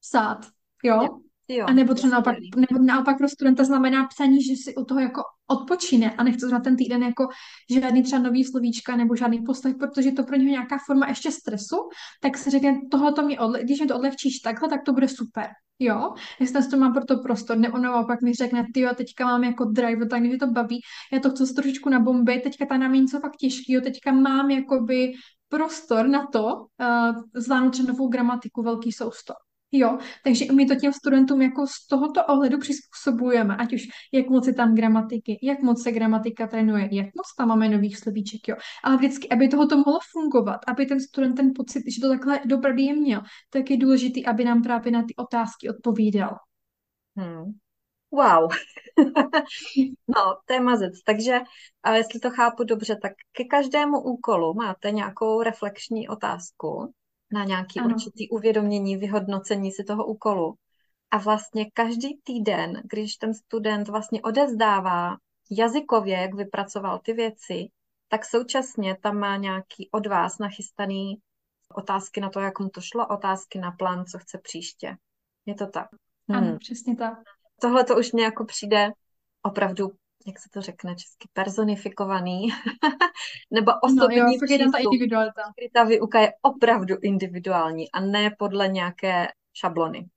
psát, jo, Jo, a nebo třeba naopak, nebo naopak pro studenta znamená psaní, že si u toho jako odpočine a nechce na ten týden jako žádný třeba nový slovíčka nebo žádný poslech, protože to pro něho nějaká forma ještě stresu, tak se řekne, tohle to mě odle- když mě to odlehčíš takhle, tak to bude super. Jo, jestli to mám pro to prostor, nebo naopak mi řekne, ty jo, teďka mám jako drive, tak mě to baví, já to chci trošičku na bomby, teďka ta nám něco fakt těžký, jo, teďka mám jakoby prostor na to uh, zvládnout novou gramatiku, velký sousto. Jo, takže my to těm studentům jako z tohoto ohledu přizpůsobujeme, ať už jak moc je tam gramatiky, jak moc se gramatika trénuje, jak moc tam máme nových slovíček, jo. Ale vždycky, aby tohoto mohlo fungovat, aby ten student ten pocit, že to takhle dopravdy je měl, tak je důležité, aby nám právě na ty otázky odpovídal. Hmm. Wow. no, to je mazec. Takže, jestli to chápu dobře, tak ke každému úkolu máte nějakou reflexní otázku na nějaký ano. určitý uvědomění, vyhodnocení si toho úkolu. A vlastně každý týden, když ten student vlastně odevzdává jazykově, jak vypracoval ty věci, tak současně tam má nějaký od vás nachystaný otázky na to, jak mu to šlo, otázky na plán, co chce příště. Je to tak? Hmm. Ano, přesně tak. Tohle to už mě jako přijde opravdu, jak se to řekne česky, personifikovaný, nebo osobní no, jo, přístup. ta individualita. Ta výuka je opravdu individuální a ne podle nějaké šablony.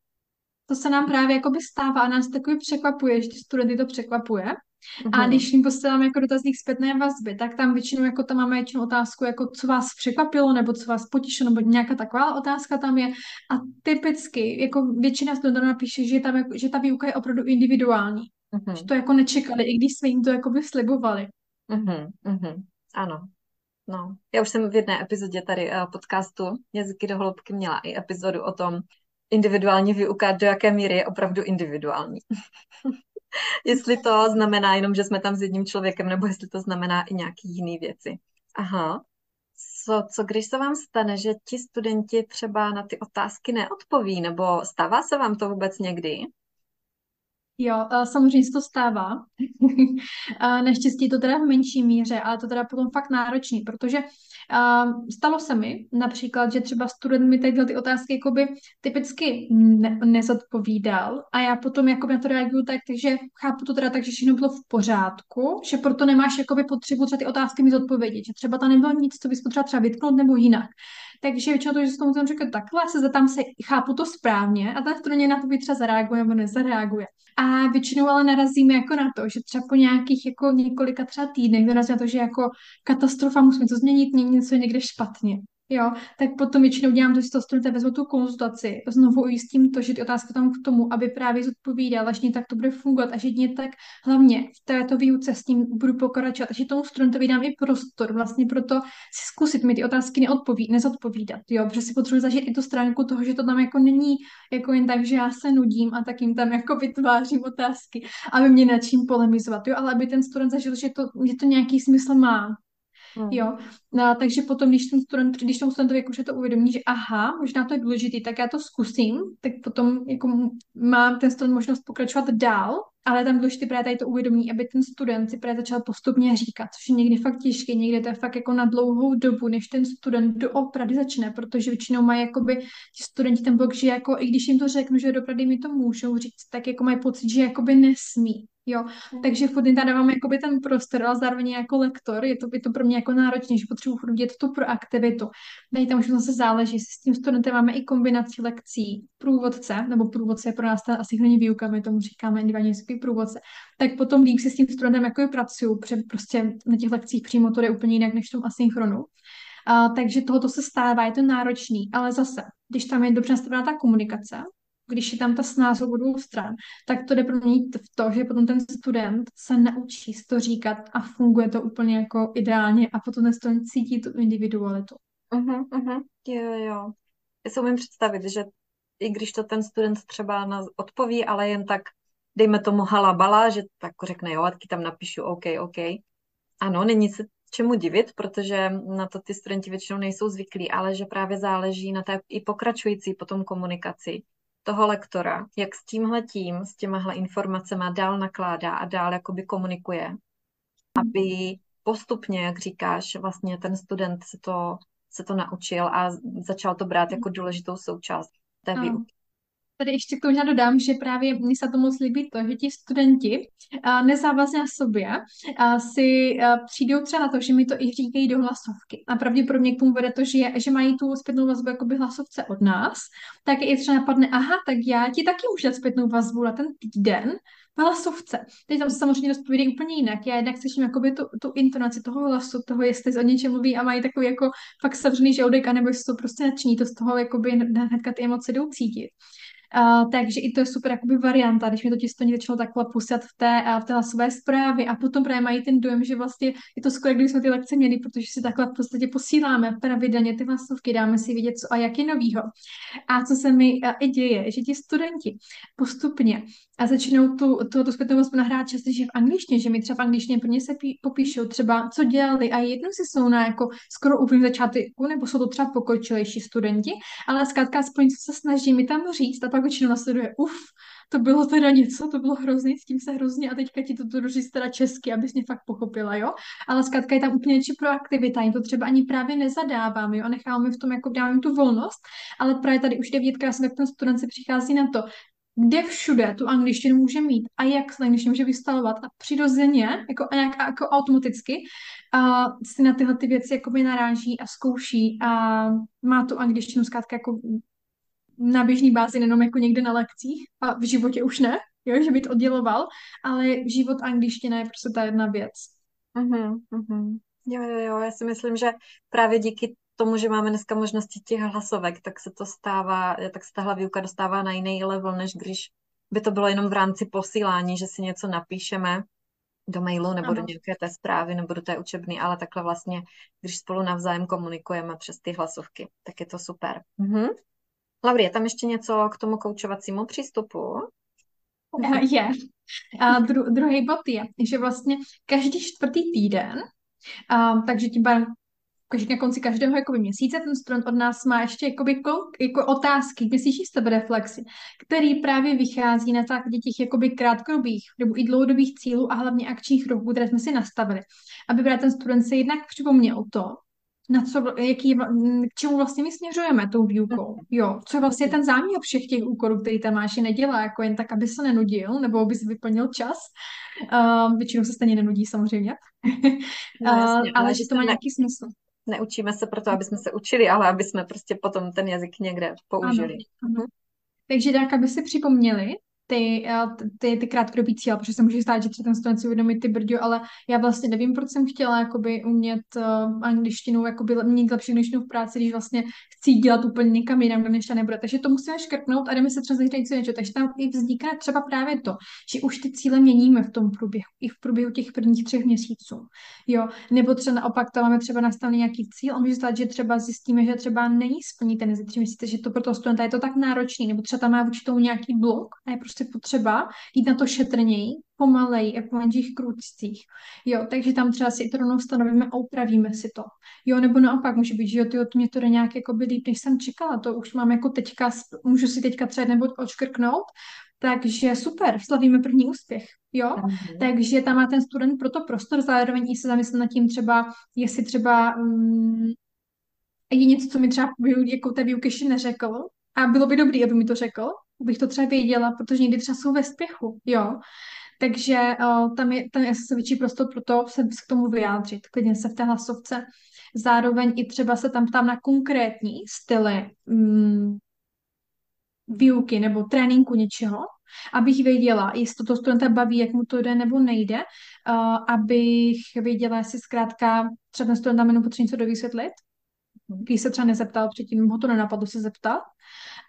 To se nám právě jakoby stává a nás takový překvapuje, že ty studenty to překvapuje, a mhm. když jim posíláme jako dotazník zpětné vazby, tak tam většinou jako tam máme většinou otázku, jako co vás překvapilo, nebo co vás potěšilo, nebo nějaká taková otázka tam je. A typicky, jako většina studentů napíše, že, tam, že ta výuka je opravdu individuální. Uh-huh. Že to jako nečekali, i když jsme jim to jako by slibovali. Uh-huh. Uh-huh. Ano. No, já už jsem v jedné epizodě tady uh, podcastu Jazyky do hloubky měla i epizodu o tom, individuální výuka, do jaké míry je opravdu individuální. jestli to znamená jenom, že jsme tam s jedním člověkem, nebo jestli to znamená i nějaký jiný věci. Aha. Co, co když se vám stane, že ti studenti třeba na ty otázky neodpoví, nebo stává se vám to vůbec někdy? Jo, samozřejmě se to stává. Neštěstí to teda v menší míře, ale to teda potom fakt náročný, protože stalo se mi například, že třeba student mi tyhle ty otázky jakoby typicky ne- nezodpovídal a já potom jakoby na to reaguju tak, takže chápu to teda tak, že všechno bylo v pořádku, že proto nemáš jakoby potřebu třeba ty otázky mi zodpovědět, že třeba tam nebylo nic, co bys potřeba třeba vytknout nebo jinak. Takže většinou to, že se tomu musím říkat takhle, se zeptám se, chápu to správně a ten student na to by třeba zareaguje nebo nezareaguje. A většinou ale narazíme jako na to, že třeba po nějakých jako několika třeba týdnech narazíme na to, že jako katastrofa, musíme to změnit, něco někde špatně. Jo, tak potom většinou dělám to, že to studenta vezmu tu konzultaci, znovu ujistím to, že ty otázky tam k tomu, aby právě zodpovídal, až tak to bude fungovat a že dně tak hlavně v této výuce s tím budu pokračovat a že tomu studentovi dám i prostor vlastně proto si zkusit mi ty otázky neodpoví, nezodpovídat, jo, protože si potřebuji zažít i tu stránku toho, že to tam jako není jako jen tak, že já se nudím a tak jim tam jako vytvářím otázky, aby mě nad čím polemizovat, jo, ale aby ten student zažil, že to, že to nějaký smysl má, Hmm. Jo, no, takže potom, když ten student, když tomu studentovi jako, to uvědomí, že aha, možná to je důležitý, tak já to zkusím, tak potom jako mám ten student možnost pokračovat dál, ale tam důležité právě tady to uvědomí, aby ten student si právě začal postupně říkat, což je někdy fakt těžké, někdy to je fakt jako na dlouhou dobu, než ten student doopravdy začne, protože většinou mají jakoby ti studenti ten blok, že jako i když jim to řeknu, že doopravdy mi to můžou říct, tak jako mají pocit, že jakoby nesmí. Jo, mm. takže furt dávám jakoby ten prostor, ale zároveň jako lektor je to, je to pro mě jako náročné, že potřebuji furt dělat tu proaktivitu. Tady tam už zase záleží, s tím studentem máme i kombinaci lekcí průvodce, nebo průvodce je pro nás ta asynchronní výuka, my tomu říkáme individuální průvodce, tak potom líp si s tím studentem jako pracuju, protože prostě na těch lekcích přímo to je úplně jinak než v tom asynchronu. A, takže tohoto se stává, je to náročný, ale zase, když tam je dobře nastavená ta komunikace, když je tam ta snáz obou stran, tak to jde proměnit v to, že potom ten student se naučí to říkat a funguje to úplně jako ideálně a potom ten student cítí tu individualitu. Uh-huh, uh-huh. Jo, jo. Já si umím představit, že i když to ten student třeba na, odpoví, ale jen tak, dejme tomu halabala, že tak řekne, jo, taky tam napíšu OK, OK. Ano, není se čemu divit, protože na to ty studenti většinou nejsou zvyklí, ale že právě záleží na té i pokračující potom komunikaci toho lektora, jak s tímhle tím, s těmahle informacemi dál nakládá a dál jakoby komunikuje, aby postupně, jak říkáš, vlastně ten student se to, se to naučil a začal to brát jako důležitou součást té výuky. Tady ještě k tomu dodám, že právě mně se to moc líbí to, že ti studenti nezávazně na sobě si přijdou třeba na to, že mi to i říkají do hlasovky. A pravděpodobně k tomu vede to, že, že mají tu zpětnou vazbu jakoby hlasovce od nás, tak i třeba napadne, aha, tak já ti taky můžu dát zpětnou vazbu na ten týden, hlasovce. Teď tam se samozřejmě rozpovídají úplně jinak. Já jednak slyším jakoby tu, tu intonaci toho hlasu, toho, jestli o něčem mluví a mají takový jako fakt zavřený žaludek, anebo to prostě nační, to z toho jakoby hnedka ty emoce jdou cítit. Uh, takže i to je super jakoby varianta, když mi to těsto začalo takhle pustit v té, uh, v té hlasové zprávě a potom právě mají ten dojem, že vlastně je to skvělé, když jsme ty lekce měli, protože si takhle v podstatě posíláme pravidelně ty hlasovky, dáme si vidět, co a jak je novýho. A co se mi uh, i děje, že ti studenti postupně a začnou tu, tu, tu zpětnou vazbu nahrát častěji v angličtině, že mi třeba v angličtině pro ně se pí, popíšou třeba, co dělali a jednou si jsou na jako skoro úplně začátku, nebo jsou to třeba pokročilejší studenti, ale zkrátka aspoň co se snaží mi tam říct a pak většinou nasleduje, uf, to bylo teda něco, to bylo hrozný, s tím se hrozně a teďka ti to říct teda česky, abys mě fakt pochopila, jo. Ale zkrátka je tam úplně či proaktivita, jim to třeba ani právě nezadávám, jo, a necháváme v tom, jako dáváme tu volnost, ale právě tady už jde vidět krásně, jak ten student se přichází na to, kde všude tu angličtinu může mít a jak se angličtinu může vystavovat a přirozeně, jako, a nějak, jako automaticky, a si na tyhle ty věci jakoby naráží a zkouší a má tu angličtinu zkrátka jako na běžný bázi, jenom jako někde na lekcích a v životě už ne, jo, že by to odděloval, ale život angličtina je prostě ta jedna věc. Uh-huh, uh-huh. Jo, jo, jo, já si myslím, že právě díky tomu, že máme dneska možnosti těch hlasovek, tak se to stává, tak se tahle výuka dostává na jiný level, než když by to bylo jenom v rámci posílání, že si něco napíšeme do mailu nebo ano. do nějaké té zprávy nebo do té učebny, ale takhle vlastně, když spolu navzájem komunikujeme přes ty hlasovky, tak je to super. Mhm. Lauri, je tam ještě něco k tomu koučovacímu přístupu? Je. A dru- druhý bod je, že vlastně každý čtvrtý týden, a, takže tím každý, na konci každého jakoby, měsíce ten student od nás má ještě jakoby, jako otázky, měsíční sebereflexy, který právě vychází na základě těch jakoby, krátkodobých nebo i dlouhodobých cílů a hlavně akčních roků, které jsme si nastavili. Aby právě ten student se jednak připomněl to, na co, jaký, k čemu vlastně my směřujeme tou výukou. Jo, co je vlastně ten záměr všech těch úkolů, který tam máš, nedělá jako jen tak, aby se nenudil, nebo aby si vyplnil čas. Uh, většinou se stejně nenudí samozřejmě. No, jasně, uh, ale že to má nějaký smysl neučíme se proto, aby jsme se učili, ale aby jsme prostě potom ten jazyk někde použili. Ano, ano. Takže tak, aby si připomněli, ty, eh, ty, ty krátkodobý cíle, protože se může stát, že třeba ten student si uvědomí ty brďo, ale já vlastně nevím, proč jsem chtěla jakoby umět uh, angličtinu, jakoby mít lepší angličtinu v práci, když vlastně chci dělat úplně někam jinam, než nebude. Takže to musíme škrtnout a jdeme se třeba něco něco. Takže tam i vzniká třeba právě to, že už ty cíle měníme v tom průběhu, i v průběhu těch prvních třech měsíců. Jo, nebo třeba naopak tam máme třeba nastavený nějaký cíl a může stát, že třeba zjistíme, že třeba není splní ten tři měsíce, že to pro toho studenta je to tak náročný, nebo třeba tam má určitou nějaký blok a je prostě prostě potřeba jít na to šetrněji, pomaleji, jako v menších krůčcích. Jo, takže tam třeba si to rovnou stanovíme a upravíme si to. Jo, nebo naopak může být, že jo, ty, mě to jde nějak jako by líp, než jsem čekala. To už mám jako teďka, můžu si teďka třeba nebo odškrknout, takže super, slavíme první úspěch, jo? Mm-hmm. Takže tam má ten student proto prostor, zároveň i se zamyslet nad tím třeba, jestli třeba um, je něco, co mi třeba jako té výuky ještě neřekl a bylo by dobré, aby mi to řekl, bych to třeba věděla, protože někdy třeba jsou ve spěchu, jo. Takže uh, tam je tam je asi větší prostor pro to se k tomu vyjádřit, klidně se v té hlasovce. Zároveň i třeba se tam ptám na konkrétní styly mm, výuky nebo tréninku něčeho, abych věděla, jestli to studenta baví, jak mu to jde nebo nejde, uh, abych věděla, jestli zkrátka třeba ten student nám jenom potřebuje něco dovysvětlit, když se třeba nezeptal předtím, ho to nenapadlo se zeptat,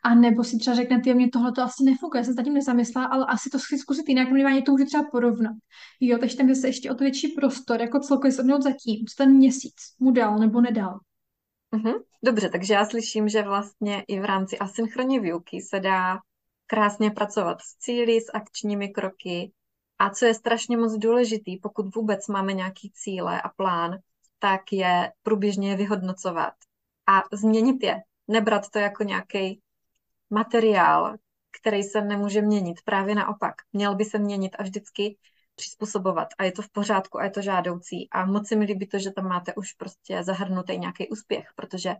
a nebo si třeba řekne, ty mě tohle to asi nefunguje, já jsem se tím nezamyslela, ale asi to chci zkusit jinak, minimálně to můžu třeba porovnat. Jo, takže tam je se ještě o to větší prostor, jako celkově shodnout zatím, co ten měsíc mu dal nebo nedal. Mm-hmm. Dobře, takže já slyším, že vlastně i v rámci asynchronní výuky se dá krásně pracovat s cíly, s akčními kroky. A co je strašně moc důležitý, pokud vůbec máme nějaký cíle a plán, tak je průběžně vyhodnocovat a změnit je. Nebrat to jako nějaký materiál, který se nemůže měnit. Právě naopak. Měl by se měnit a vždycky přizpůsobovat a je to v pořádku a je to žádoucí. A moc si mi líbí to, že tam máte už prostě zahrnutý nějaký úspěch, protože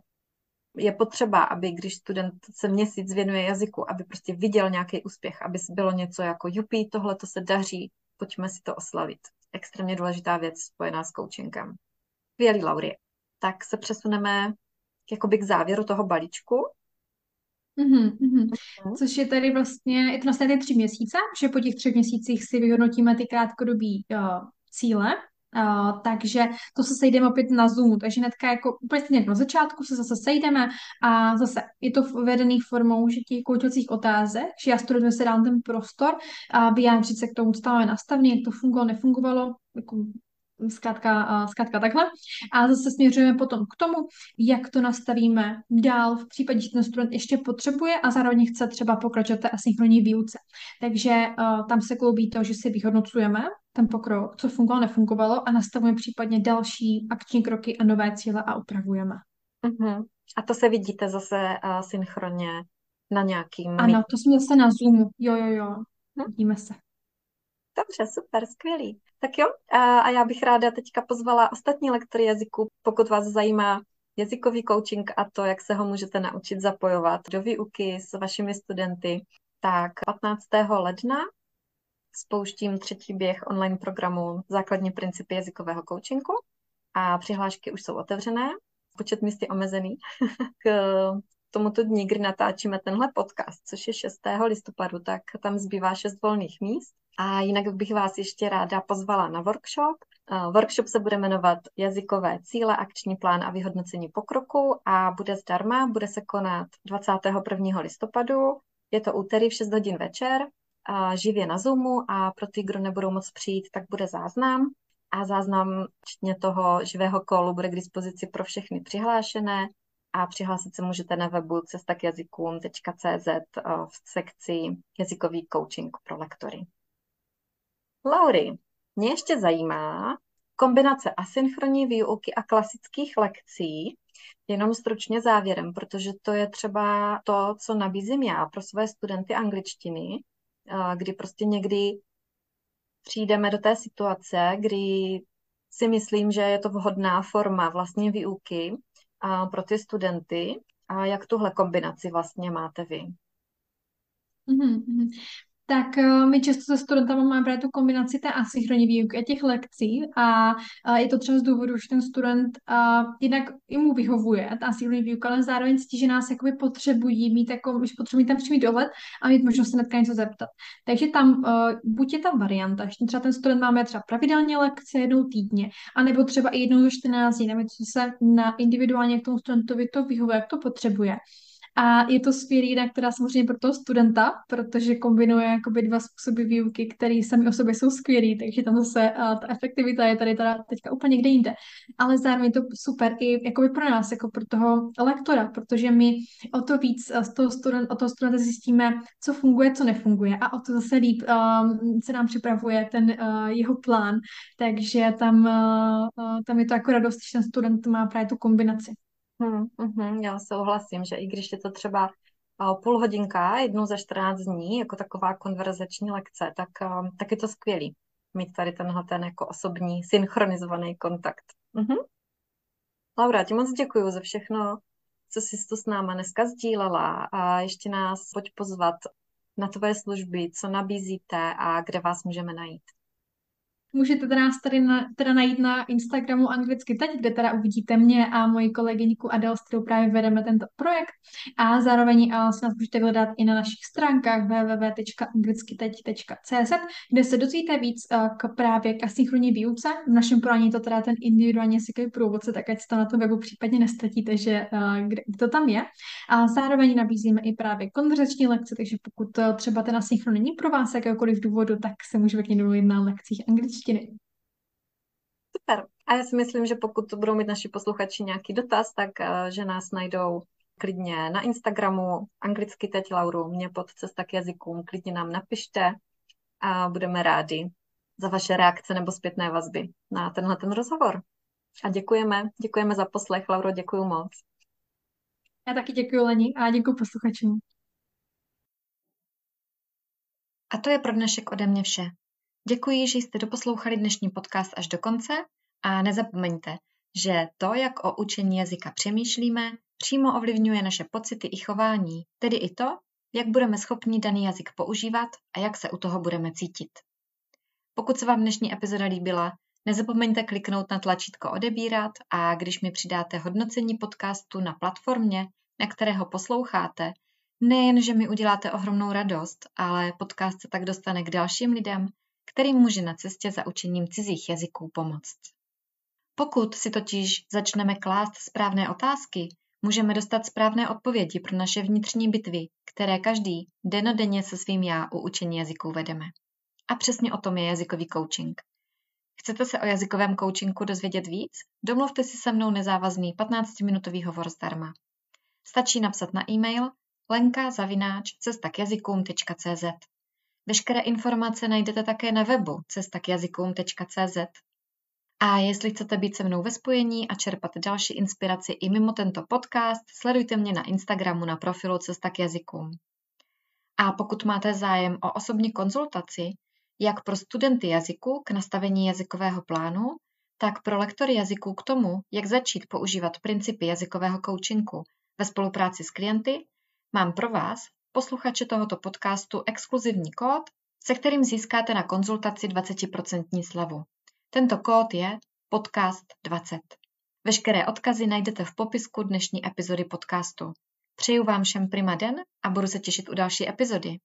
je potřeba, aby když student se měsíc věnuje jazyku, aby prostě viděl nějaký úspěch, aby bylo něco jako jupí, tohle to se daří, pojďme si to oslavit. Extrémně důležitá věc spojená s coachingem. Skvělý, Laurie. Tak se přesuneme jakoby k závěru toho balíčku. Mm-hmm, mm-hmm. Což je tady vlastně, je to vlastně ty tři měsíce, že po těch třech měsících si vyhodnotíme ty krátkodobý uh, cíle Uh, takže to se sejdeme opět na Zoomu, takže hnedka jako úplně na začátku se zase sejdeme a zase je to vedený formou že těch koučovacích otázek, že já studentům se dám ten prostor a vyjádřit se k tomu, co tam máme nastavený, jak to fungovalo, nefungovalo, jako zkrátka, zkrátka takhle. A zase směřujeme potom k tomu, jak to nastavíme dál v případě, že ten student ještě potřebuje a zároveň chce třeba pokračovat té asynchronní výuce. Takže uh, tam se kloubí to, že si vyhodnocujeme ten pokrok, co fungovalo, nefungovalo a nastavujeme případně další akční kroky a nové cíle a upravujeme. Uh-huh. A to se vidíte zase uh, synchronně na nějakým... Ano, to jsme zase na Zoomu. Jo, jo, jo. Hm? Vidíme se. Dobře, super, skvělý. Tak jo, a já bych ráda teďka pozvala ostatní lektory jazyku, pokud vás zajímá jazykový coaching a to, jak se ho můžete naučit zapojovat do výuky s vašimi studenty, tak 15. ledna spouštím třetí běh online programu Základní principy jazykového coachingu a přihlášky už jsou otevřené. Počet míst je omezený. K tomuto dní, kdy natáčíme tenhle podcast, což je 6. listopadu, tak tam zbývá 6 volných míst. A jinak bych vás ještě ráda pozvala na workshop. Workshop se bude jmenovat Jazykové cíle, akční plán a vyhodnocení pokroku a bude zdarma, bude se konat 21. listopadu. Je to úterý v 6 hodin večer, živě na Zoomu a pro ty, kdo nebudou moc přijít, tak bude záznam. A záznam včetně toho živého kolu bude k dispozici pro všechny přihlášené a přihlásit se můžete na webu cestakjazykům.cz v sekci jazykový coaching pro lektory. Laury, mě ještě zajímá kombinace asynchronní výuky a klasických lekcí, jenom stručně závěrem, protože to je třeba to, co nabízím já pro své studenty angličtiny, kdy prostě někdy přijdeme do té situace, kdy si myslím, že je to vhodná forma vlastně výuky pro ty studenty. A jak tuhle kombinaci vlastně máte vy? Mm-hmm tak uh, my často se studentama máme právě tu kombinaci té asynchronní výuky a těch lekcí a uh, je to třeba z důvodu, že ten student uh, jednak i mu vyhovuje ta asynchronní výuka, ale zároveň cítí, že nás jakoby potřebují mít jako, že potřebují tam přímý dohled a mít možnost se netka něco zeptat. Takže tam uh, buď je tam varianta, že třeba ten student máme třeba pravidelně lekce jednou týdně, anebo třeba i jednou za 14 dní, nebo co se na individuálně k tomu studentovi to vyhovuje, jak to potřebuje. A je to skvělý jinak teda samozřejmě pro toho studenta, protože kombinuje jakoby dva způsoby výuky, které sami o sobě jsou skvělý, takže tam zase uh, ta efektivita je tady teda teďka úplně někde jinde. Ale zároveň je to super i jakoby pro nás, jako pro toho lektora, protože my o to víc z toho student, o toho studenta zjistíme, co funguje, co nefunguje a o to zase líp um, se nám připravuje ten uh, jeho plán, takže tam, uh, tam je to jako radost, že ten student má právě tu kombinaci. Hmm, hmm, já souhlasím, že i když je to třeba půl hodinka, jednou za 14 dní, jako taková konverzační lekce, tak, tak je to skvělý mít tady tenhle ten jako osobní synchronizovaný kontakt. Mhm. Laura, ti moc děkuji za všechno, co jsi tu s náma dneska sdílela a ještě nás pojď pozvat na tvoje služby, co nabízíte a kde vás můžeme najít. Můžete nás tady na, teda najít na Instagramu anglicky teď, kde teda uvidíte mě a moji kolegyňku Adel, s kterou právě vedeme tento projekt. A zároveň si nás můžete hledat i na našich stránkách www.anglickyteď.cz, kde se dozvíte víc k právě k asynchronní výuce. V našem plání je to teda ten individuální jazykový průvodce, tak ať to na tom webu případně nestratíte, že kde, kde to tam je. A zároveň nabízíme i právě konverzační lekce, takže pokud třeba ten asynchron není pro vás jakéhokoliv důvodu, tak se můžeme k na lekcích angličtiny angličtiny. Super. A já si myslím, že pokud budou mít naši posluchači nějaký dotaz, tak uh, že nás najdou klidně na Instagramu, anglicky teď Lauru, mě pod cesta k jazykům, klidně nám napište a budeme rádi za vaše reakce nebo zpětné vazby na tenhle ten rozhovor. A děkujeme, děkujeme za poslech, Lauro, děkuji moc. Já taky děkuji Leni a děkuji posluchačům. A to je pro dnešek ode mě vše. Děkuji, že jste doposlouchali dnešní podcast až do konce a nezapomeňte, že to, jak o učení jazyka přemýšlíme, přímo ovlivňuje naše pocity i chování, tedy i to, jak budeme schopni daný jazyk používat a jak se u toho budeme cítit. Pokud se vám dnešní epizoda líbila, nezapomeňte kliknout na tlačítko odebírat a když mi přidáte hodnocení podcastu na platformě, na kterého posloucháte, nejen, že mi uděláte ohromnou radost, ale podcast se tak dostane k dalším lidem, který může na cestě za učením cizích jazyků pomoct. Pokud si totiž začneme klást správné otázky, můžeme dostat správné odpovědi pro naše vnitřní bitvy, které každý denodenně se svým já u učení jazyků vedeme. A přesně o tom je jazykový coaching. Chcete se o jazykovém coachingu dozvědět víc? Domluvte si se mnou nezávazný 15-minutový hovor zdarma. Stačí napsat na e-mail lenka zavináč cestakjazykům.cz. Veškeré informace najdete také na webu cestakjazykům.cz. A jestli chcete být se mnou ve spojení a čerpat další inspiraci i mimo tento podcast, sledujte mě na Instagramu na profilu Cesta k jazykům. A pokud máte zájem o osobní konzultaci, jak pro studenty jazyku k nastavení jazykového plánu, tak pro lektory jazyků k tomu, jak začít používat principy jazykového coachingu ve spolupráci s klienty, mám pro vás, posluchače tohoto podcastu, exkluzivní kód, se kterým získáte na konzultaci 20% slavu. Tento kód je podcast 20. Veškeré odkazy najdete v popisku dnešní epizody podcastu. Přeju vám všem prima den a budu se těšit u další epizody.